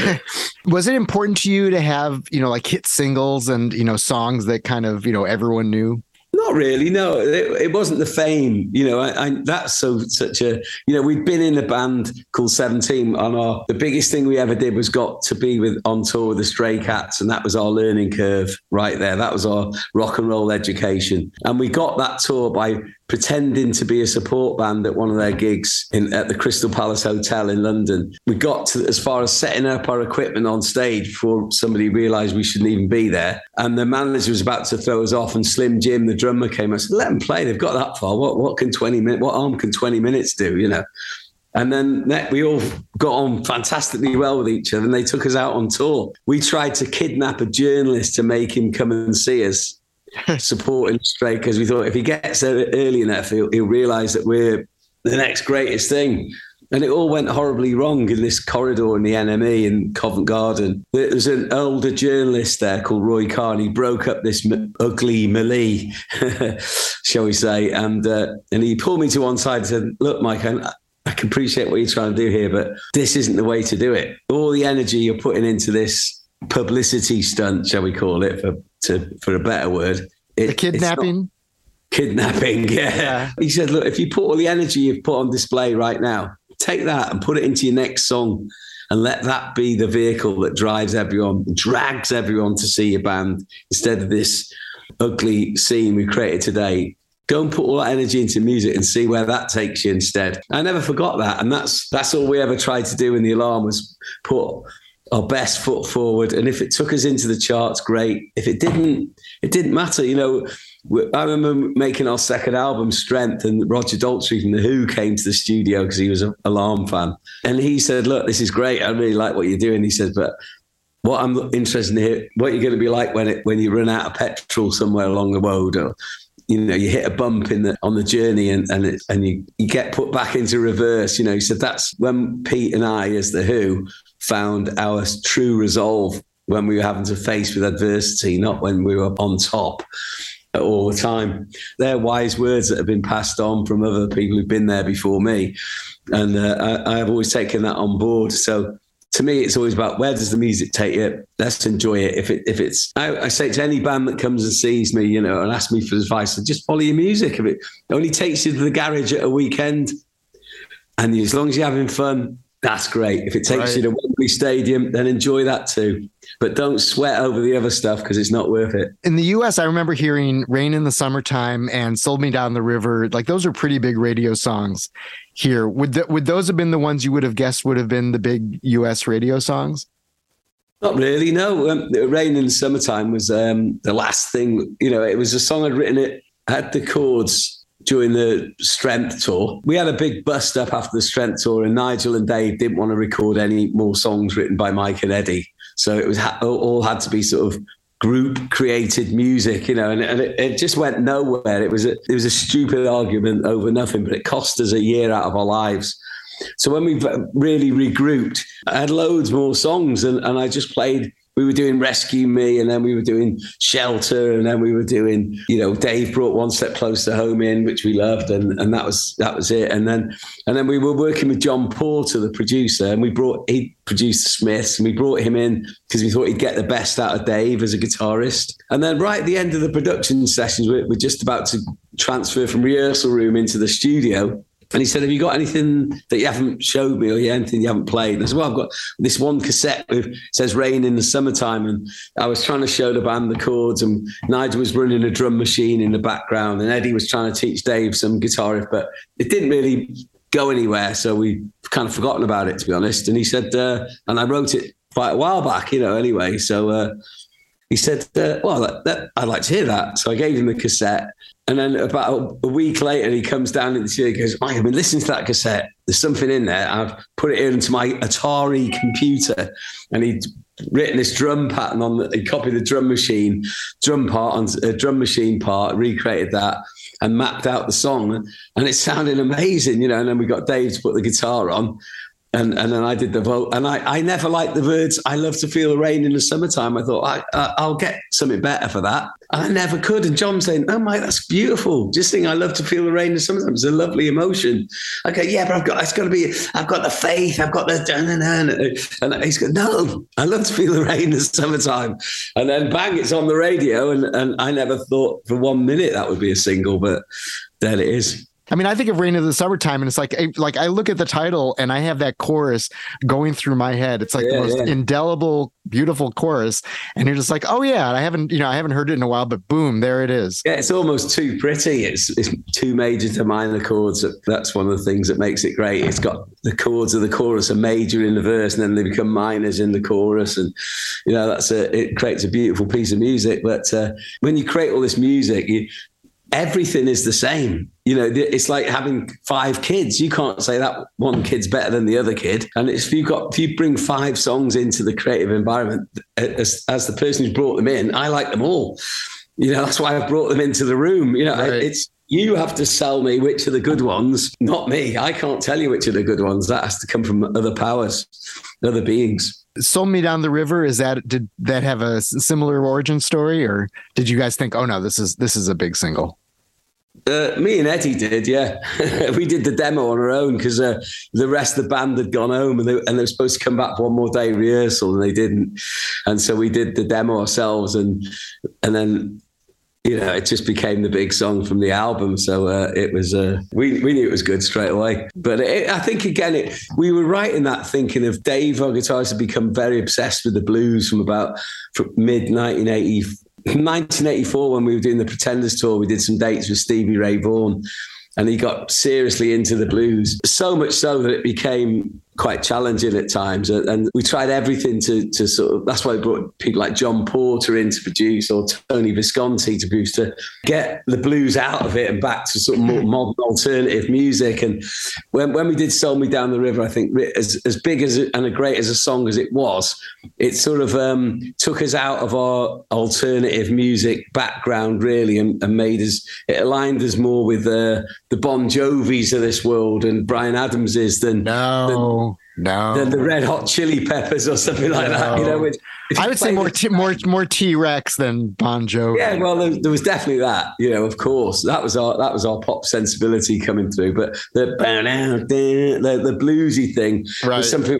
was it important to you to have you know like hit singles and you know songs that kind of you know everyone knew? Not really. No, it, it wasn't the fame. You know, I, I, that's so such a. You know, we'd been in a band called Seventeen. On our the biggest thing we ever did was got to be with on tour with the Stray Cats, and that was our learning curve right there. That was our rock and roll education, and we got that tour by pretending to be a support band at one of their gigs in, at the Crystal Palace Hotel in London. We got to as far as setting up our equipment on stage before somebody realised we shouldn't even be there. And the manager was about to throw us off, and Slim Jim, the drummer, came. I said, "Let them play. They've got that far. What what can twenty minutes? What arm can twenty minutes do? You know." And then we all got on fantastically well with each other, and they took us out on tour. We tried to kidnap a journalist to make him come and see us supporting because we thought if he gets there early enough, he'll, he'll realise that we're the next greatest thing. And it all went horribly wrong in this corridor in the NME in Covent Garden. There was an older journalist there called Roy Carney, broke up this m- ugly melee, shall we say, and uh, and he pulled me to one side and said, "Look, Mike, I, I can appreciate what you're trying to do here, but this isn't the way to do it. All the energy you're putting into this publicity stunt, shall we call it, for to for a better word. It, the kidnapping. Kidnapping, yeah. yeah. He said, look, if you put all the energy you've put on display right now, take that and put it into your next song and let that be the vehicle that drives everyone, drags everyone to see your band instead of this ugly scene we created today. Go and put all that energy into music and see where that takes you instead. I never forgot that. And that's that's all we ever tried to do in the alarm was put our best foot forward. And if it took us into the charts, great. If it didn't, it didn't matter. You know, I remember making our second album, Strength, and Roger Daltrey from The Who came to the studio because he was an Alarm fan. And he said, Look, this is great. I really like what you're doing. He said, But what I'm interested in here, what you're going to be like when it when you run out of petrol somewhere along the road or you know you hit a bump in the on the journey and and it, and you, you get put back into reverse you know he said that's when Pete and I as the Who found our true resolve when we were having to face with adversity, not when we were on top all the time. They're wise words that have been passed on from other people who've been there before me. And uh, I, have always taken that on board. So to me, it's always about where does the music take you? Let's enjoy it. If it if it's, I, I say to any band that comes and sees me, you know, and asks me for advice, just follow your music. If it only takes you to the garage at a weekend, and as long as you're having fun, that's great. If it takes right. you to Wembley Stadium, then enjoy that too. But don't sweat over the other stuff because it's not worth it. In the US, I remember hearing Rain in the Summertime and Sold Me Down the River. Like those are pretty big radio songs here. Would, th- would those have been the ones you would have guessed would have been the big US radio songs? Not really, no. Um, Rain in the Summertime was um, the last thing, you know, it was a song I'd written it, had the chords during the strength tour. We had a big bust up after the strength tour, and Nigel and Dave didn't want to record any more songs written by Mike and Eddie. So it was all had to be sort of group created music, you know, and, and it, it, just went nowhere. It was a, it was a stupid argument over nothing, but it cost us a year out of our lives. So when we really regrouped, I had loads more songs, and, and I just played. We were doing Rescue Me, and then we were doing Shelter, and then we were doing, you know, Dave brought One Step Closer Home in, which we loved, and and that was that was it. And then and then we were working with John Porter, the producer, and we brought he produced Smiths, and we brought him in because we thought he'd get the best out of Dave as a guitarist. And then right at the end of the production sessions, we're, we're just about to transfer from rehearsal room into the studio. And he said, Have you got anything that you haven't showed me or anything you haven't played? And I said, Well, I've got this one cassette with says rain in the summertime. And I was trying to show the band the chords, and Nigel was running a drum machine in the background, and Eddie was trying to teach Dave some guitar, if but it didn't really go anywhere. So we kind of forgotten about it, to be honest. And he said, uh, and I wrote it quite a while back, you know, anyway. So uh, he said, uh, Well, that, that, I'd like to hear that. So I gave him the cassette. And then about a, week later, he comes down in the studio and goes, I've been listening to that cassette. There's something in there. I've put it into my Atari computer. And he'd written this drum pattern on the, he copied the drum machine, drum part on a drum machine part, recreated that and mapped out the song. And it sounded amazing, you know. And then we got Dave to put the guitar on and and then I did the vote, and I, I never liked the words. I love to feel the rain in the summertime. I thought I, I will get something better for that, I never could. And John saying, "Oh my, that's beautiful." Just saying, "I love to feel the rain in the summertime." It's a lovely emotion. I go, "Yeah, but I've got it's got to be. I've got the faith. I've got the and he's going, "No, I love to feel the rain in the summertime." And then bang, it's on the radio, and and I never thought for one minute that would be a single, but there it is. I mean, I think of Rain of the Summertime, and it's like, like I look at the title and I have that chorus going through my head. It's like yeah, the most yeah. indelible, beautiful chorus, and you're just like, oh yeah, I haven't, you know, I haven't heard it in a while, but boom, there it is. Yeah, it's almost too pretty. It's, it's two major to minor chords. That's one of the things that makes it great. It's got the chords of the chorus are major in the verse, and then they become minors in the chorus, and you know that's a it creates a beautiful piece of music. But uh, when you create all this music, you everything is the same. You know, it's like having five kids. You can't say that one kid's better than the other kid. And if you got if you bring five songs into the creative environment, as, as the person who's brought them in, I like them all. You know, that's why I've brought them into the room. You know, right. it's you have to sell me which are the good ones, not me. I can't tell you which are the good ones. That has to come from other powers, other beings. Sold Me Down the River is that did that have a similar origin story or did you guys think oh no this is this is a big single? Uh, me and Eddie did, yeah. we did the demo on our own because uh, the rest of the band had gone home and they, and they were supposed to come back one more day rehearsal and they didn't. And so we did the demo ourselves and and then you know, it just became the big song from the album. So uh, it was, uh, we, we knew it was good straight away. But it, I think, again, it, we were writing that thinking of Dave, our guitarist, had become very obsessed with the blues from about mid 1980. 1984, when we were doing the Pretenders tour, we did some dates with Stevie Ray Vaughan and he got seriously into the blues. So much so that it became quite challenging at times. And we tried everything to, to sort of, that's why we brought people like John Porter in to produce or Tony Visconti to produce to get the blues out of it and back to sort of more modern alternative music. And when, when we did Sold Me Down the River, I think as, as big as and as great as a song as it was, it sort of um, took us out of our alternative music background really and, and made us, it aligned us more with uh, the Bon Jovis of this world and Bryan Adamses than, no. than no. Than the Red Hot Chili Peppers or something like no. that. You know, which, I would say more t- more more T Rex than Bon Jovi. Yeah, well, there, there, was definitely that. You know, of course, that was our that was our pop sensibility coming through. But the the, the bluesy thing right. was something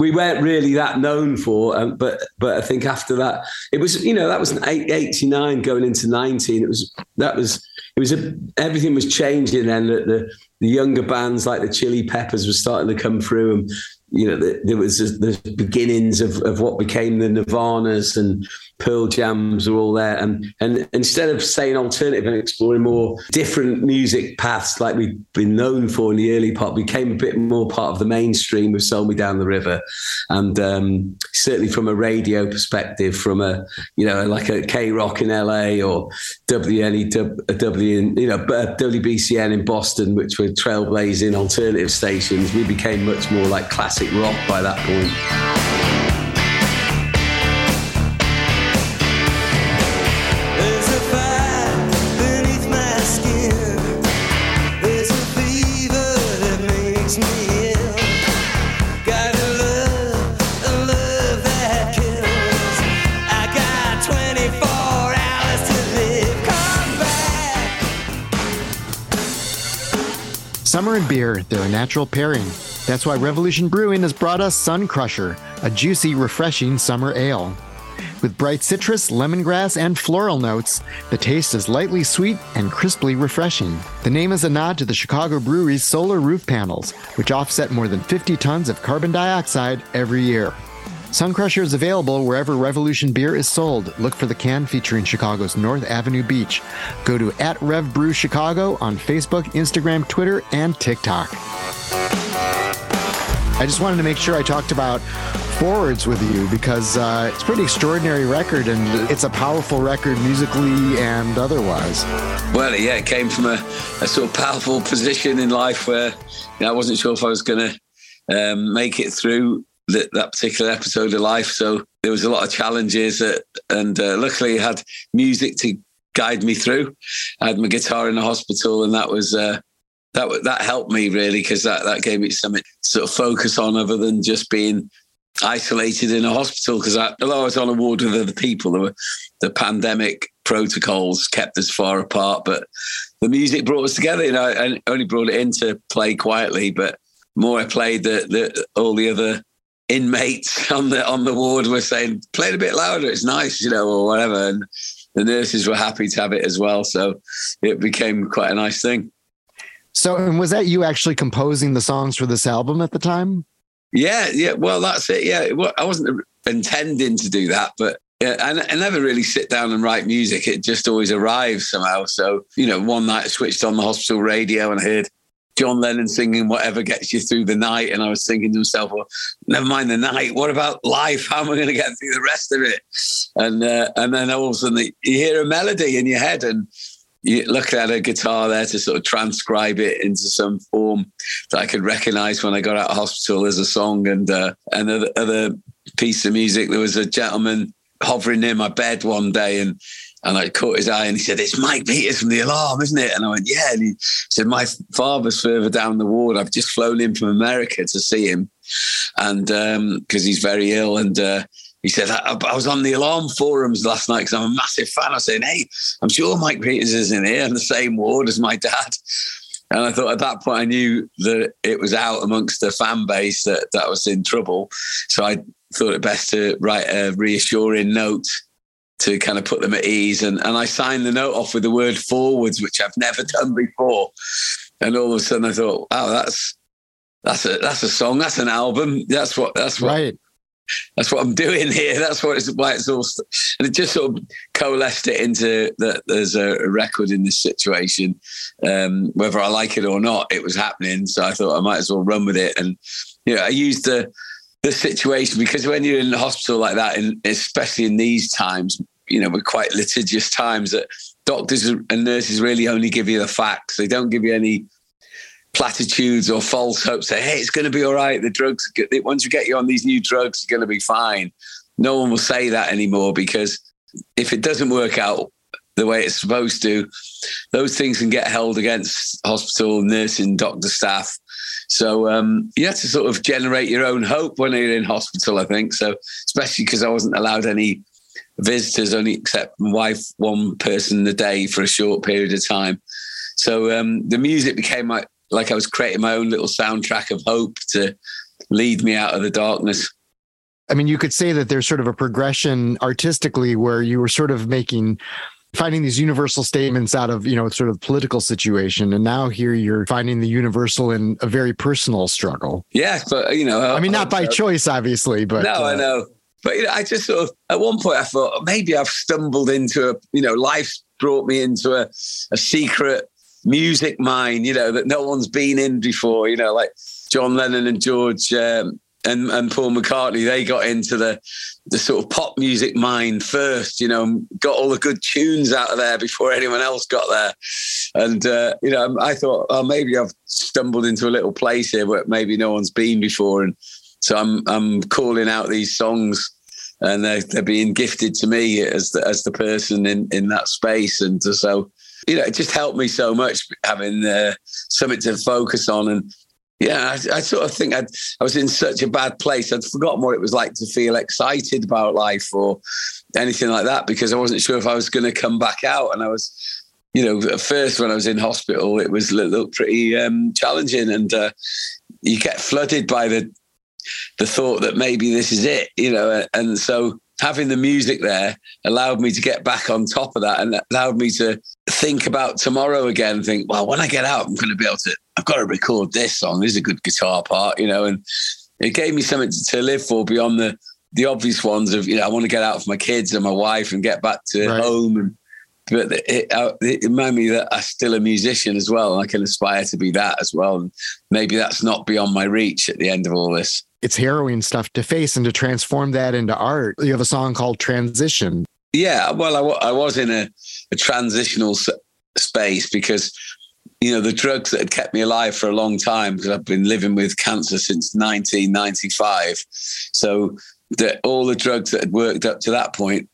we weren't really that known for. Um, but but I think after that, it was you know that was eighty nine going into nineteen. It was that was it was a, everything was changing then. The, the the younger bands like the Chili Peppers were starting to come through, and you know, the, there was the beginnings of, of what became the Nirvanas and Pearl Jams were all there. And and instead of saying alternative and exploring more different music paths like we've been known for in the early part, became a bit more part of the mainstream with Sold Me Down the River. And um, certainly from a radio perspective, from a, you know, like a KROQ in LA or WNEW, in, you know, WBCN in Boston, which were trailblazing alternative stations, we became much more like classic rock by that point. Summer and beer, they're a natural pairing. That's why Revolution Brewing has brought us Sun Crusher, a juicy, refreshing summer ale. With bright citrus, lemongrass, and floral notes, the taste is lightly sweet and crisply refreshing. The name is a nod to the Chicago Brewery's solar roof panels, which offset more than 50 tons of carbon dioxide every year. Sun Crusher is available wherever Revolution beer is sold. Look for the can featuring Chicago's North Avenue Beach. Go to at Rev Brew Chicago on Facebook, Instagram, Twitter, and TikTok. I just wanted to make sure I talked about forwards with you because uh, it's a pretty extraordinary record and it's a powerful record musically and otherwise. Well, yeah, it came from a, a sort of powerful position in life where you know, I wasn't sure if I was going to um, make it through that, particular episode of life. So there was a lot of challenges, and uh, luckily I had music to guide me through. I had my guitar in the hospital, and that was uh, that that helped me really because that that gave me something to sort of focus on other than just being isolated in a hospital. Because although I was on a ward with other people, there were the pandemic protocols kept us far apart, but the music brought us together. You know, I only brought it in to play quietly, but more I played, the, the all the other inmates on the on the ward were saying, "Play it a bit louder. It's nice," you know, or whatever. And the nurses were happy to have it as well. So it became quite a nice thing. So, and was that you actually composing the songs for this album at the time? Yeah, yeah. Well, that's it. Yeah, I wasn't intending to do that, but yeah, I, I never really sit down and write music. It just always arrives somehow. So, you know, one night I switched on the hospital radio and I heard John Lennon singing whatever gets you through the night. And I was thinking to myself, well, never mind the night. What about life? How am I going to get through the rest of it? And uh, and then all of a sudden you hear a melody in your head and you look at a guitar there to sort of transcribe it into some form that I could recognize when I got out of hospital as a song and uh, another other piece of music. There was a gentleman hovering near my bed one day and and I caught his eye and he said, It's Mike Peters from the alarm, isn't it? And I went, Yeah. And he said, My father's further down the ward. I've just flown in from America to see him. And because um, he's very ill. And uh, he said, I, I, was on the alarm forums last night because I'm a massive fan. I saying, Hey, I'm sure Mike Peters is in here in the same ward as my dad. And I thought at that point I knew that it was out amongst the fan base that that was in trouble. So I thought it best to write a reassuring note to kind of put them at ease. And, and I signed the note off with the word forwards, which I've never done before. And all of a sudden I thought, oh, that's that's a that's a song, that's an album. That's what that's what right. that's what I'm doing here. That's what it's why it's all and it just sort of coalesced it into that there's a, record in this situation. Um, whether I like it or not, it was happening. So I thought I might as well run with it. And you know, I used the the situation because when you're in the hospital like that, and especially in these times, you know, we're quite litigious times that doctors and nurses really only give you the facts. They don't give you any platitudes or false hopes. Say, hey, it's going to be all right. The drugs, once you get you on these new drugs, you're going to be fine. No one will say that anymore because if it doesn't work out the way it's supposed to, those things can get held against hospital nursing, doctor staff so um, you have to sort of generate your own hope when you're in hospital, I think. So especially because I wasn't allowed any visitors, only except my wife, one person a day for a short period of time. So um, the music became like, like I was creating my own little soundtrack of hope to lead me out of the darkness. I mean, you could say that there's sort of a progression artistically where you were sort of making finding these universal statements out of, you know, sort of political situation. And now here you're finding the universal in a very personal struggle. Yeah. But, you know, I mean, not by choice, obviously, but. No, uh, I know. But, you know, I just sort of, at one point, I thought maybe I've stumbled into a, you know, life's brought me into a, a secret music mine, you know, that no one's been in before, you know, like John Lennon and George um, and, and Paul McCartney, they got into the the sort of pop music mine first, you know, got all the good tunes out of there before anyone else got there. And, uh, you know, I thought, oh, maybe I've stumbled into a little place here where maybe no one's been before. And so I'm, I'm calling out these songs and they're, they're being gifted to me as the, as the person in, in that space. And so, you know, it just helped me so much having uh, something to focus on. And yeah, I, I, sort of think I'd, I was in such a bad place. I'd forgotten what it was like to feel excited about life or anything like that because I wasn't sure if I was going to come back out. And I was, you know, at first when I was in hospital, it was looked pretty um, challenging, and uh, you get flooded by the the thought that maybe this is it, you know. And so having the music there allowed me to get back on top of that and allowed me to think about tomorrow again. Think, well, when I get out, I'm going to be able to. I've got to record this song. This is a good guitar part, you know, and it gave me something to, to live for beyond the the obvious ones of you know I want to get out for my kids and my wife and get back to right. home and. But it, uh, it, reminded me that I'm still a musician as well, and I can aspire to be that as well. And maybe that's not beyond my reach at the end of all this it's harrowing stuff to face and to transform that into art. You have a song called Transition. Yeah, well, I, w- I was in a, a transitional s- space because, you know, the drugs that had kept me alive for a long time, because I've been living with cancer since 1995. So the, all the drugs that had worked up to that point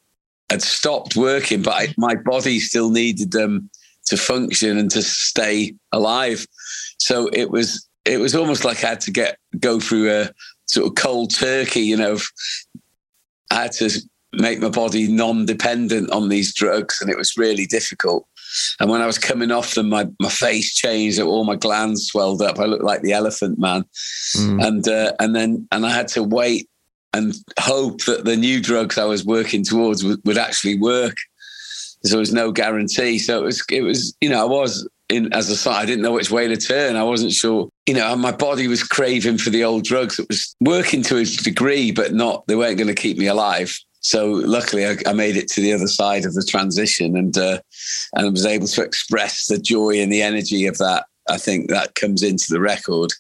had stopped working, but I, my body still needed them to function and to stay alive. So it was it was almost like I had to get go through a sort of cold turkey, you know, I had to make my body non-dependent on these drugs, and it was really difficult. And when I was coming off them, my, my face changed, all my glands swelled up. I looked like the elephant man. Mm. And uh, and then and I had to wait and hope that the new drugs I was working towards would, would actually work. There was no guarantee. So it was it was, you know, I was in as a side, I didn't know which way to turn. I wasn't sure. You know, my body was craving for the old drugs. It was working to a degree, but not. They weren't going to keep me alive. So luckily, I, I, made it to the other side of the transition, and uh, and was able to express the joy and the energy of that. I think that comes into the record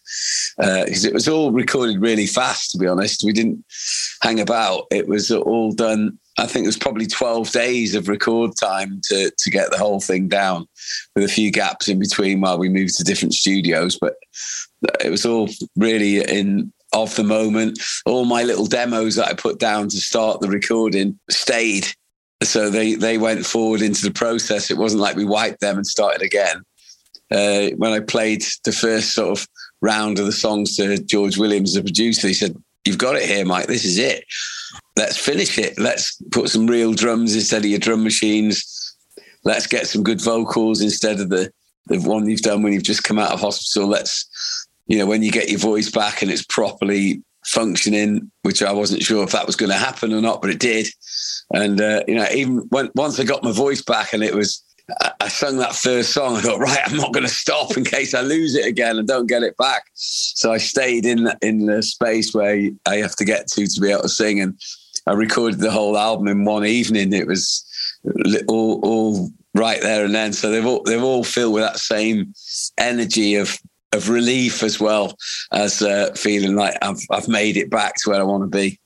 because uh, it was all recorded really fast. To be honest, we didn't hang about. It was all done I think it was probably 12 days of record time to, to get the whole thing down with a few gaps in between while we moved to different studios. But it was all really in of the moment. All my little demos that I put down to start the recording stayed. So they, they went forward into the process. It wasn't like we wiped them and started again. Uh, when I played the first sort of round of the songs to George Williams, the producer, he said, You've got it here, Mike. This is it let's finish it. Let's put some real drums instead of your drum machines. Let's get some good vocals instead of the the one you've done when you've just come out of hospital. Let's, you know, when you get your voice back and it's properly functioning, which I wasn't sure if that was going to happen or not, but it did. And uh, you know, even when once I got my voice back and it was I sung that first song. I thought, right, I'm not going to stop in case I lose it again and don't get it back. So I stayed in in the space where I have to get to to be able to sing, and I recorded the whole album in one evening. It was all, all right there and then. So they've all they've all filled with that same energy of of relief as well as uh, feeling like I've I've made it back to where I want to be.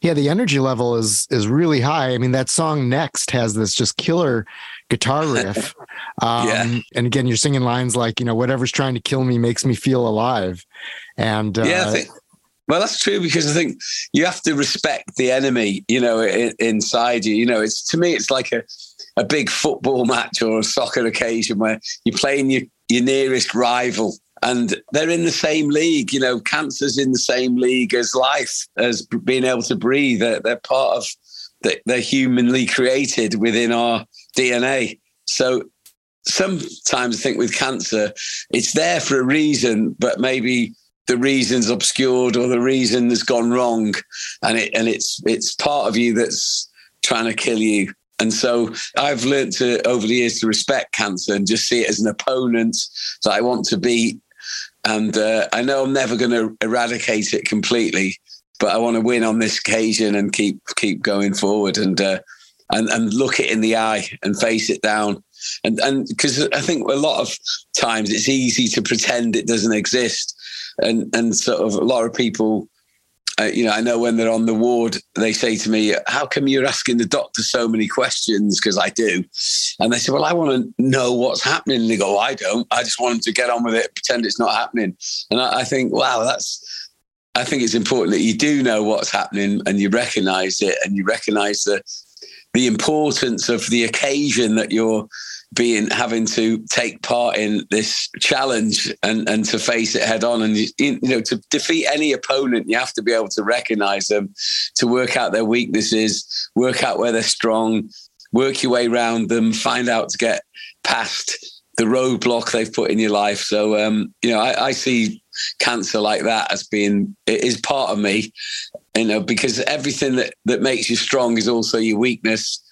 Yeah, the energy level is is really high. I mean, that song next has this just killer guitar riff. Um, yeah. And again, you're singing lines like, you know, whatever's trying to kill me makes me feel alive. And uh, yeah, I think, well, that's true because I think you have to respect the enemy, you know, in, inside you. You know, it's to me, it's like a, a big football match or a soccer occasion where you're playing your, your nearest rival and they're in the same league. You know, cancer's in the same league as life, as being able to breathe. They're, they're part of, they're humanly created within our DNA. So sometimes I think with cancer, it's there for a reason, but maybe the reason's obscured or the reason has gone wrong, and it and it's it's part of you that's trying to kill you. And so I've learned to over the years to respect cancer and just see it as an opponent that I want to beat. And uh, I know I'm never going to eradicate it completely, but I want to win on this occasion and keep keep going forward and uh, and and look it in the eye and face it down. And and because I think a lot of times it's easy to pretend it doesn't exist, and and sort of a lot of people uh, you know, I know when they're on the ward, they say to me, "How come you're asking the doctor so many questions?" Because I do, and they say, "Well, I want to know what's happening." And they go, "I don't. I just want them to get on with it, pretend it's not happening." And I, I think, wow, that's. I think it's important that you do know what's happening and you recognise it, and you recognise the the importance of the occasion that you're being having to take part in this challenge and and to face it head on. And you know to defeat any opponent you have to be able to recognize them to work out their weaknesses work out where they're strong work your way around them find out to get past the roadblock they've put in your life. So um, you know I, I see cancer like that as being it is part of me you know because everything that that makes you strong is also your weakness.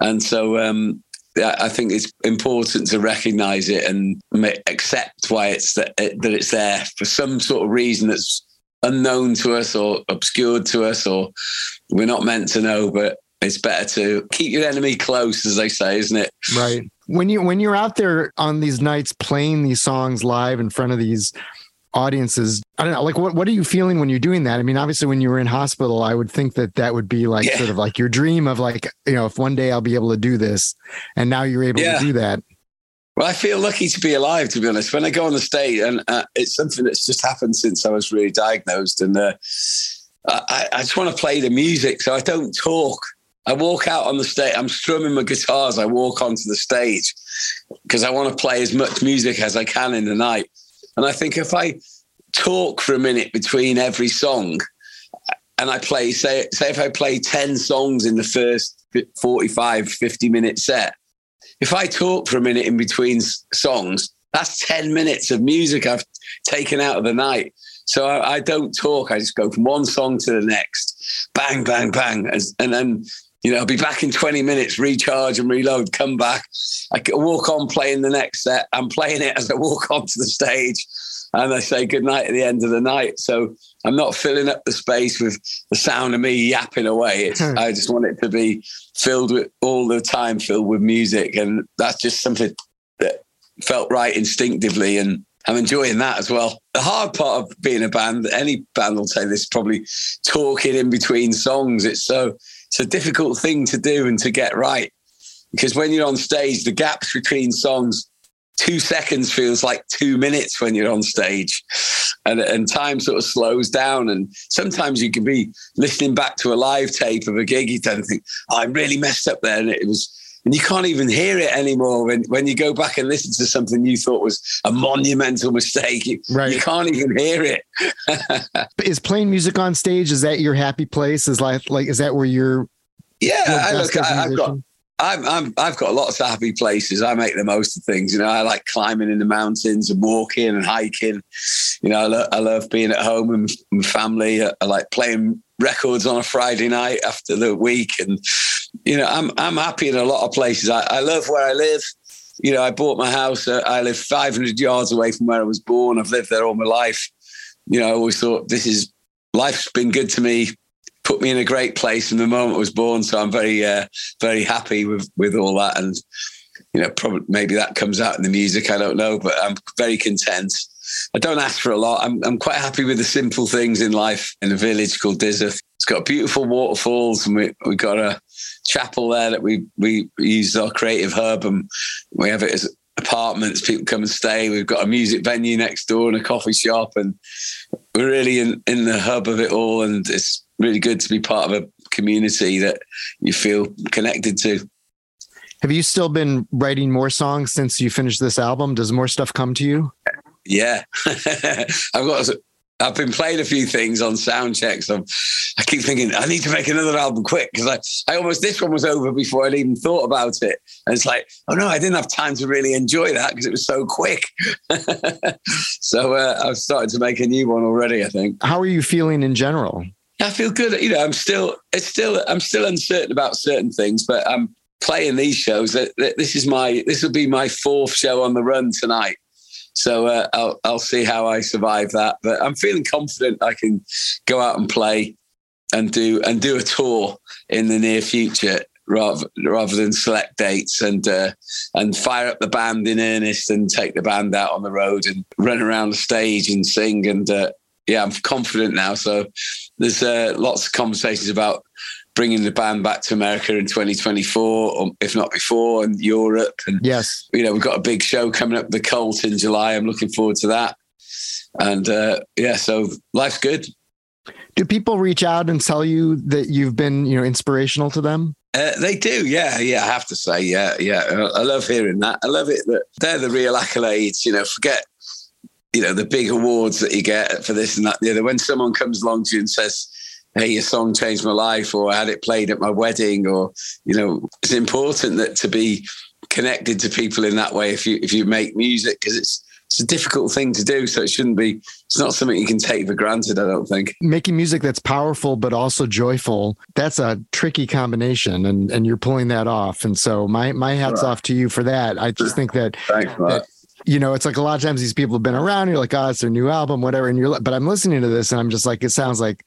And so um, I think it's important to recognise it and accept why it's that, that it's there for some sort of reason that's unknown to us or obscured to us or we're not meant to know. But it's better to keep your enemy close, as they say, isn't it? Right. When you when you're out there on these nights playing these songs live in front of these audiences i don't know like what, what are you feeling when you're doing that i mean obviously when you were in hospital i would think that that would be like yeah. sort of like your dream of like you know if one day i'll be able to do this and now you're able yeah. to do that well i feel lucky to be alive to be honest when i go on the stage and uh, it's something that's just happened since i was really diagnosed and uh, I, I just want to play the music so i don't talk I walk out on the stage. I'm strumming my guitars. I walk onto the stage because I want to play as much music as I can in the night. And I think if I talk for a minute between every song, and I play, say, say if I play 10 songs in the first 45, 50 minute set, if I talk for a minute in between songs, that's 10 minutes of music I've taken out of the night. So I, I don't talk. I just go from one song to the next, bang, bang, bang. And, and then you know, I'll be back in 20 minutes, recharge and reload, come back. I walk on playing the next set. I'm playing it as I walk onto the stage and I say goodnight at the end of the night. So I'm not filling up the space with the sound of me yapping away. It's, hmm. I just want it to be filled with all the time, filled with music. And that's just something that felt right instinctively. And I'm enjoying that as well. The hard part of being a band, any band will say this, probably talking in between songs. It's so it's a difficult thing to do and to get right because when you're on stage, the gaps between songs, two seconds feels like two minutes when you're on stage, and, and time sort of slows down. And sometimes you can be listening back to a live tape of a gig, you don't think, oh, I really messed up there, and it was and you can't even hear it anymore when, when you go back and listen to something you thought was a monumental mistake you, right. you can't even hear it is playing music on stage is that your happy place is like like is that where you're yeah I look, I, have got I'm, I'm, I've got lots of happy places. I make the most of things. You know, I like climbing in the mountains and walking and hiking. You know, I, lo- I love being at home and, my family. I, I like playing records on a Friday night after the week. And, you know, I'm, I'm happy in a lot of places. I, I love where I live. You know, I bought my house. Uh, I live 500 yards away from where I was born. I've lived there all my life. You know, I always thought this is life's been good to me, put me in a great place from the moment I was born. So I'm very, uh, very happy with with all that. And you know, probably maybe that comes out in the music. I don't know, but I'm very content. I don't ask for a lot. I'm, I'm quite happy with the simple things in life in a village called Dyserth. It's got beautiful waterfalls and we, we got a chapel there that we, we use our creative hub and we have it as apartments. People come and stay. We've got a music venue next door and a coffee shop and we're really in, in the hub of it all. And it's really good to be part of a community that you feel connected to. Have you still been writing more songs since you finished this album? Does more stuff come to you? Yeah, I've got. I've been playing a few things on sound checks. I'm, I keep thinking I need to make another album quick because I, I almost this one was over before I'd even thought about it, and it's like, oh no, I didn't have time to really enjoy that because it was so quick. so uh, I've started to make a new one already. I think. How are you feeling in general? I feel good. You know, I'm still, it's still, I'm still uncertain about certain things, but I'm playing these shows. That, that this is my this will be my fourth show on the run tonight. So uh, I'll I'll see how I survive that. But I'm feeling confident I can go out and play and do and do a tour in the near future rather rather than select dates and uh, and fire up the band in earnest and take the band out on the road and run around the stage and sing and uh, yeah I'm confident now so there's uh, lots of conversations about bringing the band back to America in 2024 or if not before and Europe and yes you know we've got a big show coming up the Cult in July I'm looking forward to that and uh, yeah so life's good do people reach out and tell you that you've been you know inspirational to them uh, they do, yeah, yeah. I have to say, yeah, yeah. I love hearing that. I love it that they're the real accolades. You know, forget, you know, the big awards that you get for this and that. The other. When someone comes along to you and says, "Hey, your song changed my life," or "I had it played at my wedding," or you know, it's important that to be connected to people in that way if you if you make music because it's it's a difficult thing to do. So it shouldn't be, it's not something you can take for granted, I don't think. Making music that's powerful, but also joyful, that's a tricky combination and, and you're pulling that off. And so my, my hat's right. off to you for that. I just think that, Thanks, that you know, it's like a lot of times these people have been around, you're like, oh, it's their new album, whatever. And you're, but I'm listening to this and I'm just like, it sounds like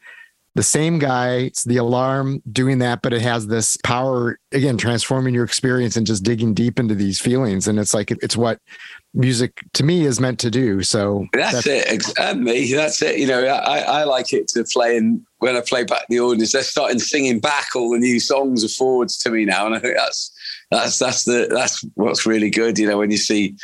the same guy, it's the alarm doing that, but it has this power again, transforming your experience and just digging deep into these feelings. And it's like, it's what music to me is meant to do. So that's, that's it. And me, that's it. You know, I, I like it to play and when I play back the audience, they're starting singing back all the new songs of forwards to me now. And I think that's, that's, that's the, that's what's really good. You know, when you see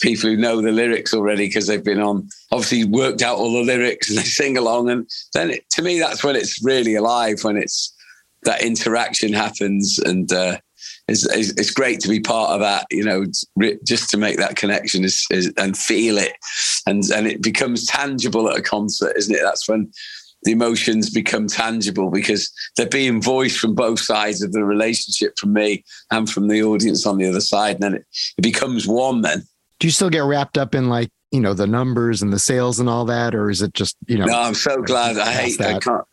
people who know the lyrics already because they've been on obviously worked out all the lyrics and they sing along. And then it, to me that's when it's really alive when it's that interaction happens. And uh, it's, it's, great to be part of that you know just to make that connection is, is, and feel it. And and it becomes tangible at a concert isn't it? That's when the emotions become tangible because they're being voiced from both sides of the relationship from me and from the audience on the other side. And then it, it becomes one then do you still get wrapped up in like you know the numbers and the sales and all that, or is it just you know? No, I'm so glad. I hate that. I can't.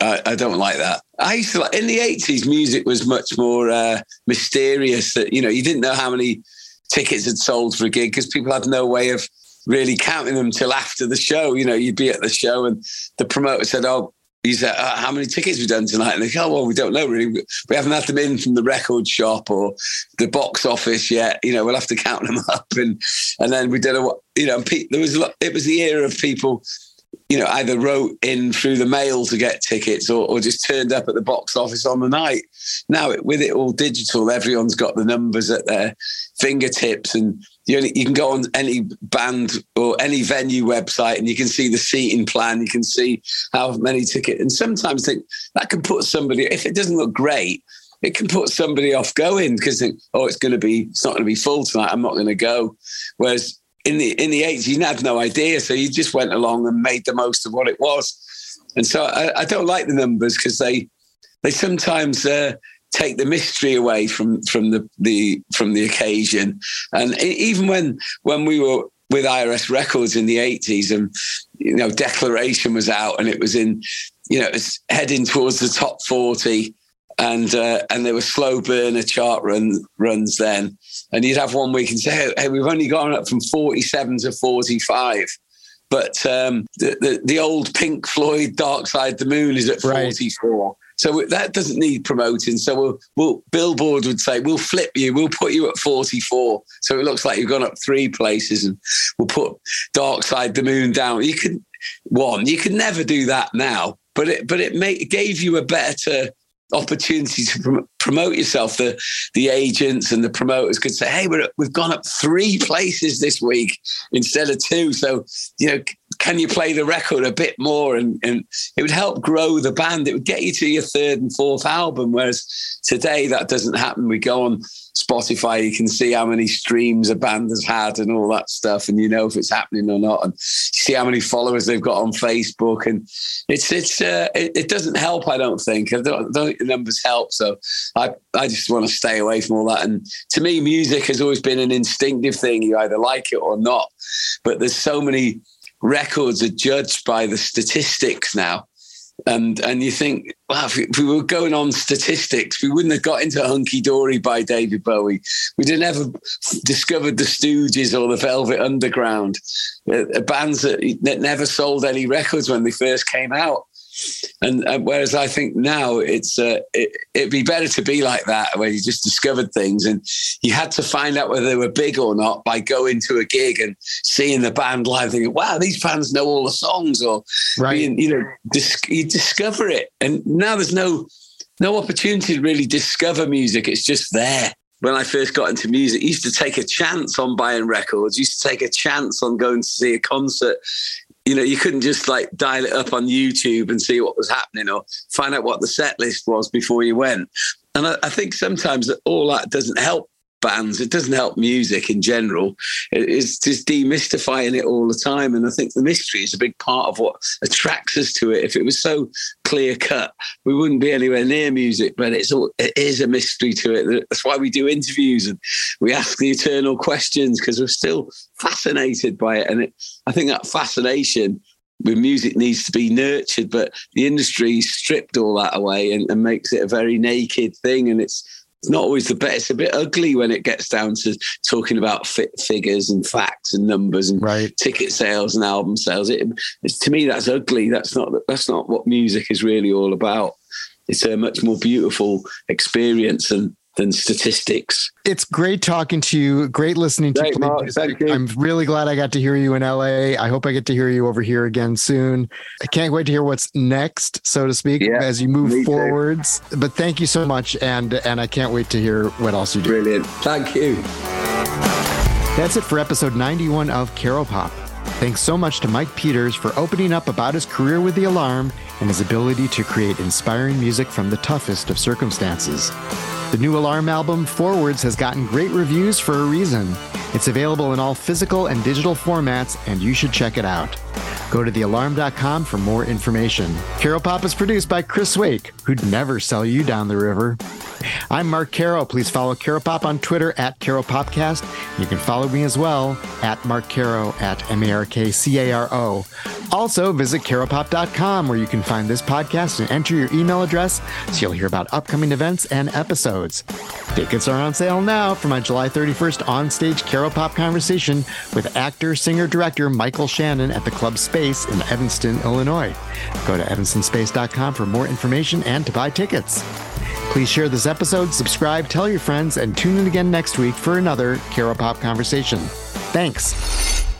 I, I, don't like that. I used to like in the eighties. Music was much more uh, mysterious. That you know, you didn't know how many tickets had sold for a gig because people had no way of really counting them till after the show. You know, you'd be at the show and the promoter said, "Oh, he said, uh, how many tickets we done tonight? And they go, oh, well, we don't know really. We haven't had them in from the record shop or the box office yet. You know, we'll have to count them up. And and then we did a, you know, there was, a it was the era of people, you know, either wrote in through the mail to get tickets or, or just turned up at the box office on the night. Now, with it all digital, everyone's got the numbers at their fingertips and you, only, you can go on any band or any venue website and you can see the seating plan. You can see how many tickets. And sometimes they, that can put somebody, if it doesn't look great, it can put somebody off going because oh, it's going to be, it's not going to be full tonight. I'm not going to go. Whereas in the in the 80s, you had no idea, so you just went along and made the most of what it was. And so I, I don't like the numbers because they they sometimes uh, take the mystery away from from the, the from the occasion. And even when when we were with IRS Records in the 80s, and you know, Declaration was out, and it was in, you know, it's heading towards the top 40, and uh, and there were slow burner chart run runs then, and you'd have one week and say, hey, we've only gone up from 47 to 45. But um, the, the, the old Pink Floyd Dark Side of the Moon is at 44. Right. So that doesn't need promoting. So we'll, we'll, Billboard would say, we'll flip you, we'll put you at 44. So it looks like you've gone up three places and we'll put Dark Side the Moon down. You could, one, you could never do that now, but it, but it, it gave you a better opportunity to prom- promote yourself. The the agents and the promoters could say, "Hey, we have gone up three places this week instead of two. So you know, can you play the record a bit more? And, and it would help grow the band. It would get you to your third and fourth album. Whereas today that doesn't happen. We go on Spotify, you can see how many streams a band has had and all that stuff, and you know if it's happening or not, and see how many followers they've got on Facebook, and it's it's uh, it, it, doesn't help. I don't think I don't, I don't think the numbers help. So I I just want to stay away from all that. And to me, music has always been an instinctive thing. You either like it or not. But there's so many records are judged by the statistics now. And and you think, wow, if we, if we were going on statistics, we wouldn't have got into Hunky Dory by David Bowie. We'd have never discovered the Stooges or the Velvet Underground, uh, bands that, that never sold any records when they first came out. And, and, whereas I think now it's uh, it, would be better to be like that, where you just discovered things and you had to find out whether they were big or not by going to a gig and seeing the band live, thinking, "Wow, these fans know all the songs," or right. being, you know, dis- you discover it. And now there's no no opportunity to really discover music; it's just there when I first got into music, used to take a chance on buying records, used to take a chance on going to see a concert you know, you couldn't just like dial it up on YouTube and see what was happening or find out what the set list was before you went. And I, I think sometimes that all that doesn't help bands. It doesn't help music in general. It's just demystifying it all the time. And I think the mystery is a big part of what attracts us to it. If it was so clear cut, we wouldn't be anywhere near music. But it's all, it is a mystery to it. That's why we do interviews and we ask the eternal questions because we're still fascinated by it. And it, I think that fascination with music needs to be nurtured, but the industry stripped all that away and, and makes it a very naked thing. And it's it's not always the best. It's a bit ugly when it gets down to talking about fit figures and facts and numbers and right. ticket sales and album sales. It, to me, that's ugly. That's not that's not what music is really all about. It's a much more beautiful experience and than statistics. It's great talking to you. Great listening to you. I'm really glad I got to hear you in LA. I hope I get to hear you over here again soon. I can't wait to hear what's next, so to speak, yeah, as you move forwards. Too. But thank you so much, and and I can't wait to hear what else you do. Brilliant. Thank you. That's it for episode 91 of Caro Pop. Thanks so much to Mike Peters for opening up about his career with The Alarm and his ability to create inspiring music from the toughest of circumstances. The new Alarm album, Forwards, has gotten great reviews for a reason. It's available in all physical and digital formats, and you should check it out. Go to thealarm.com for more information. Caro Pop is produced by Chris Wake, who'd never sell you down the river. I'm Mark Caro. Please follow Caro Pop on Twitter at Caro Popcast. You can follow me as well at Mark Caro at M A R K C A R O. Also, visit caropop.com where you can find this podcast and enter your email address so you'll hear about upcoming events and episodes. Tickets are on sale now for my July 31st on-stage Caro Pop conversation with actor, singer, director Michael Shannon at the Club Space in Evanston, Illinois. Go to evanstonspace.com for more information and to buy tickets. Please share this episode, subscribe, tell your friends, and tune in again next week for another Caro Pop conversation. Thanks.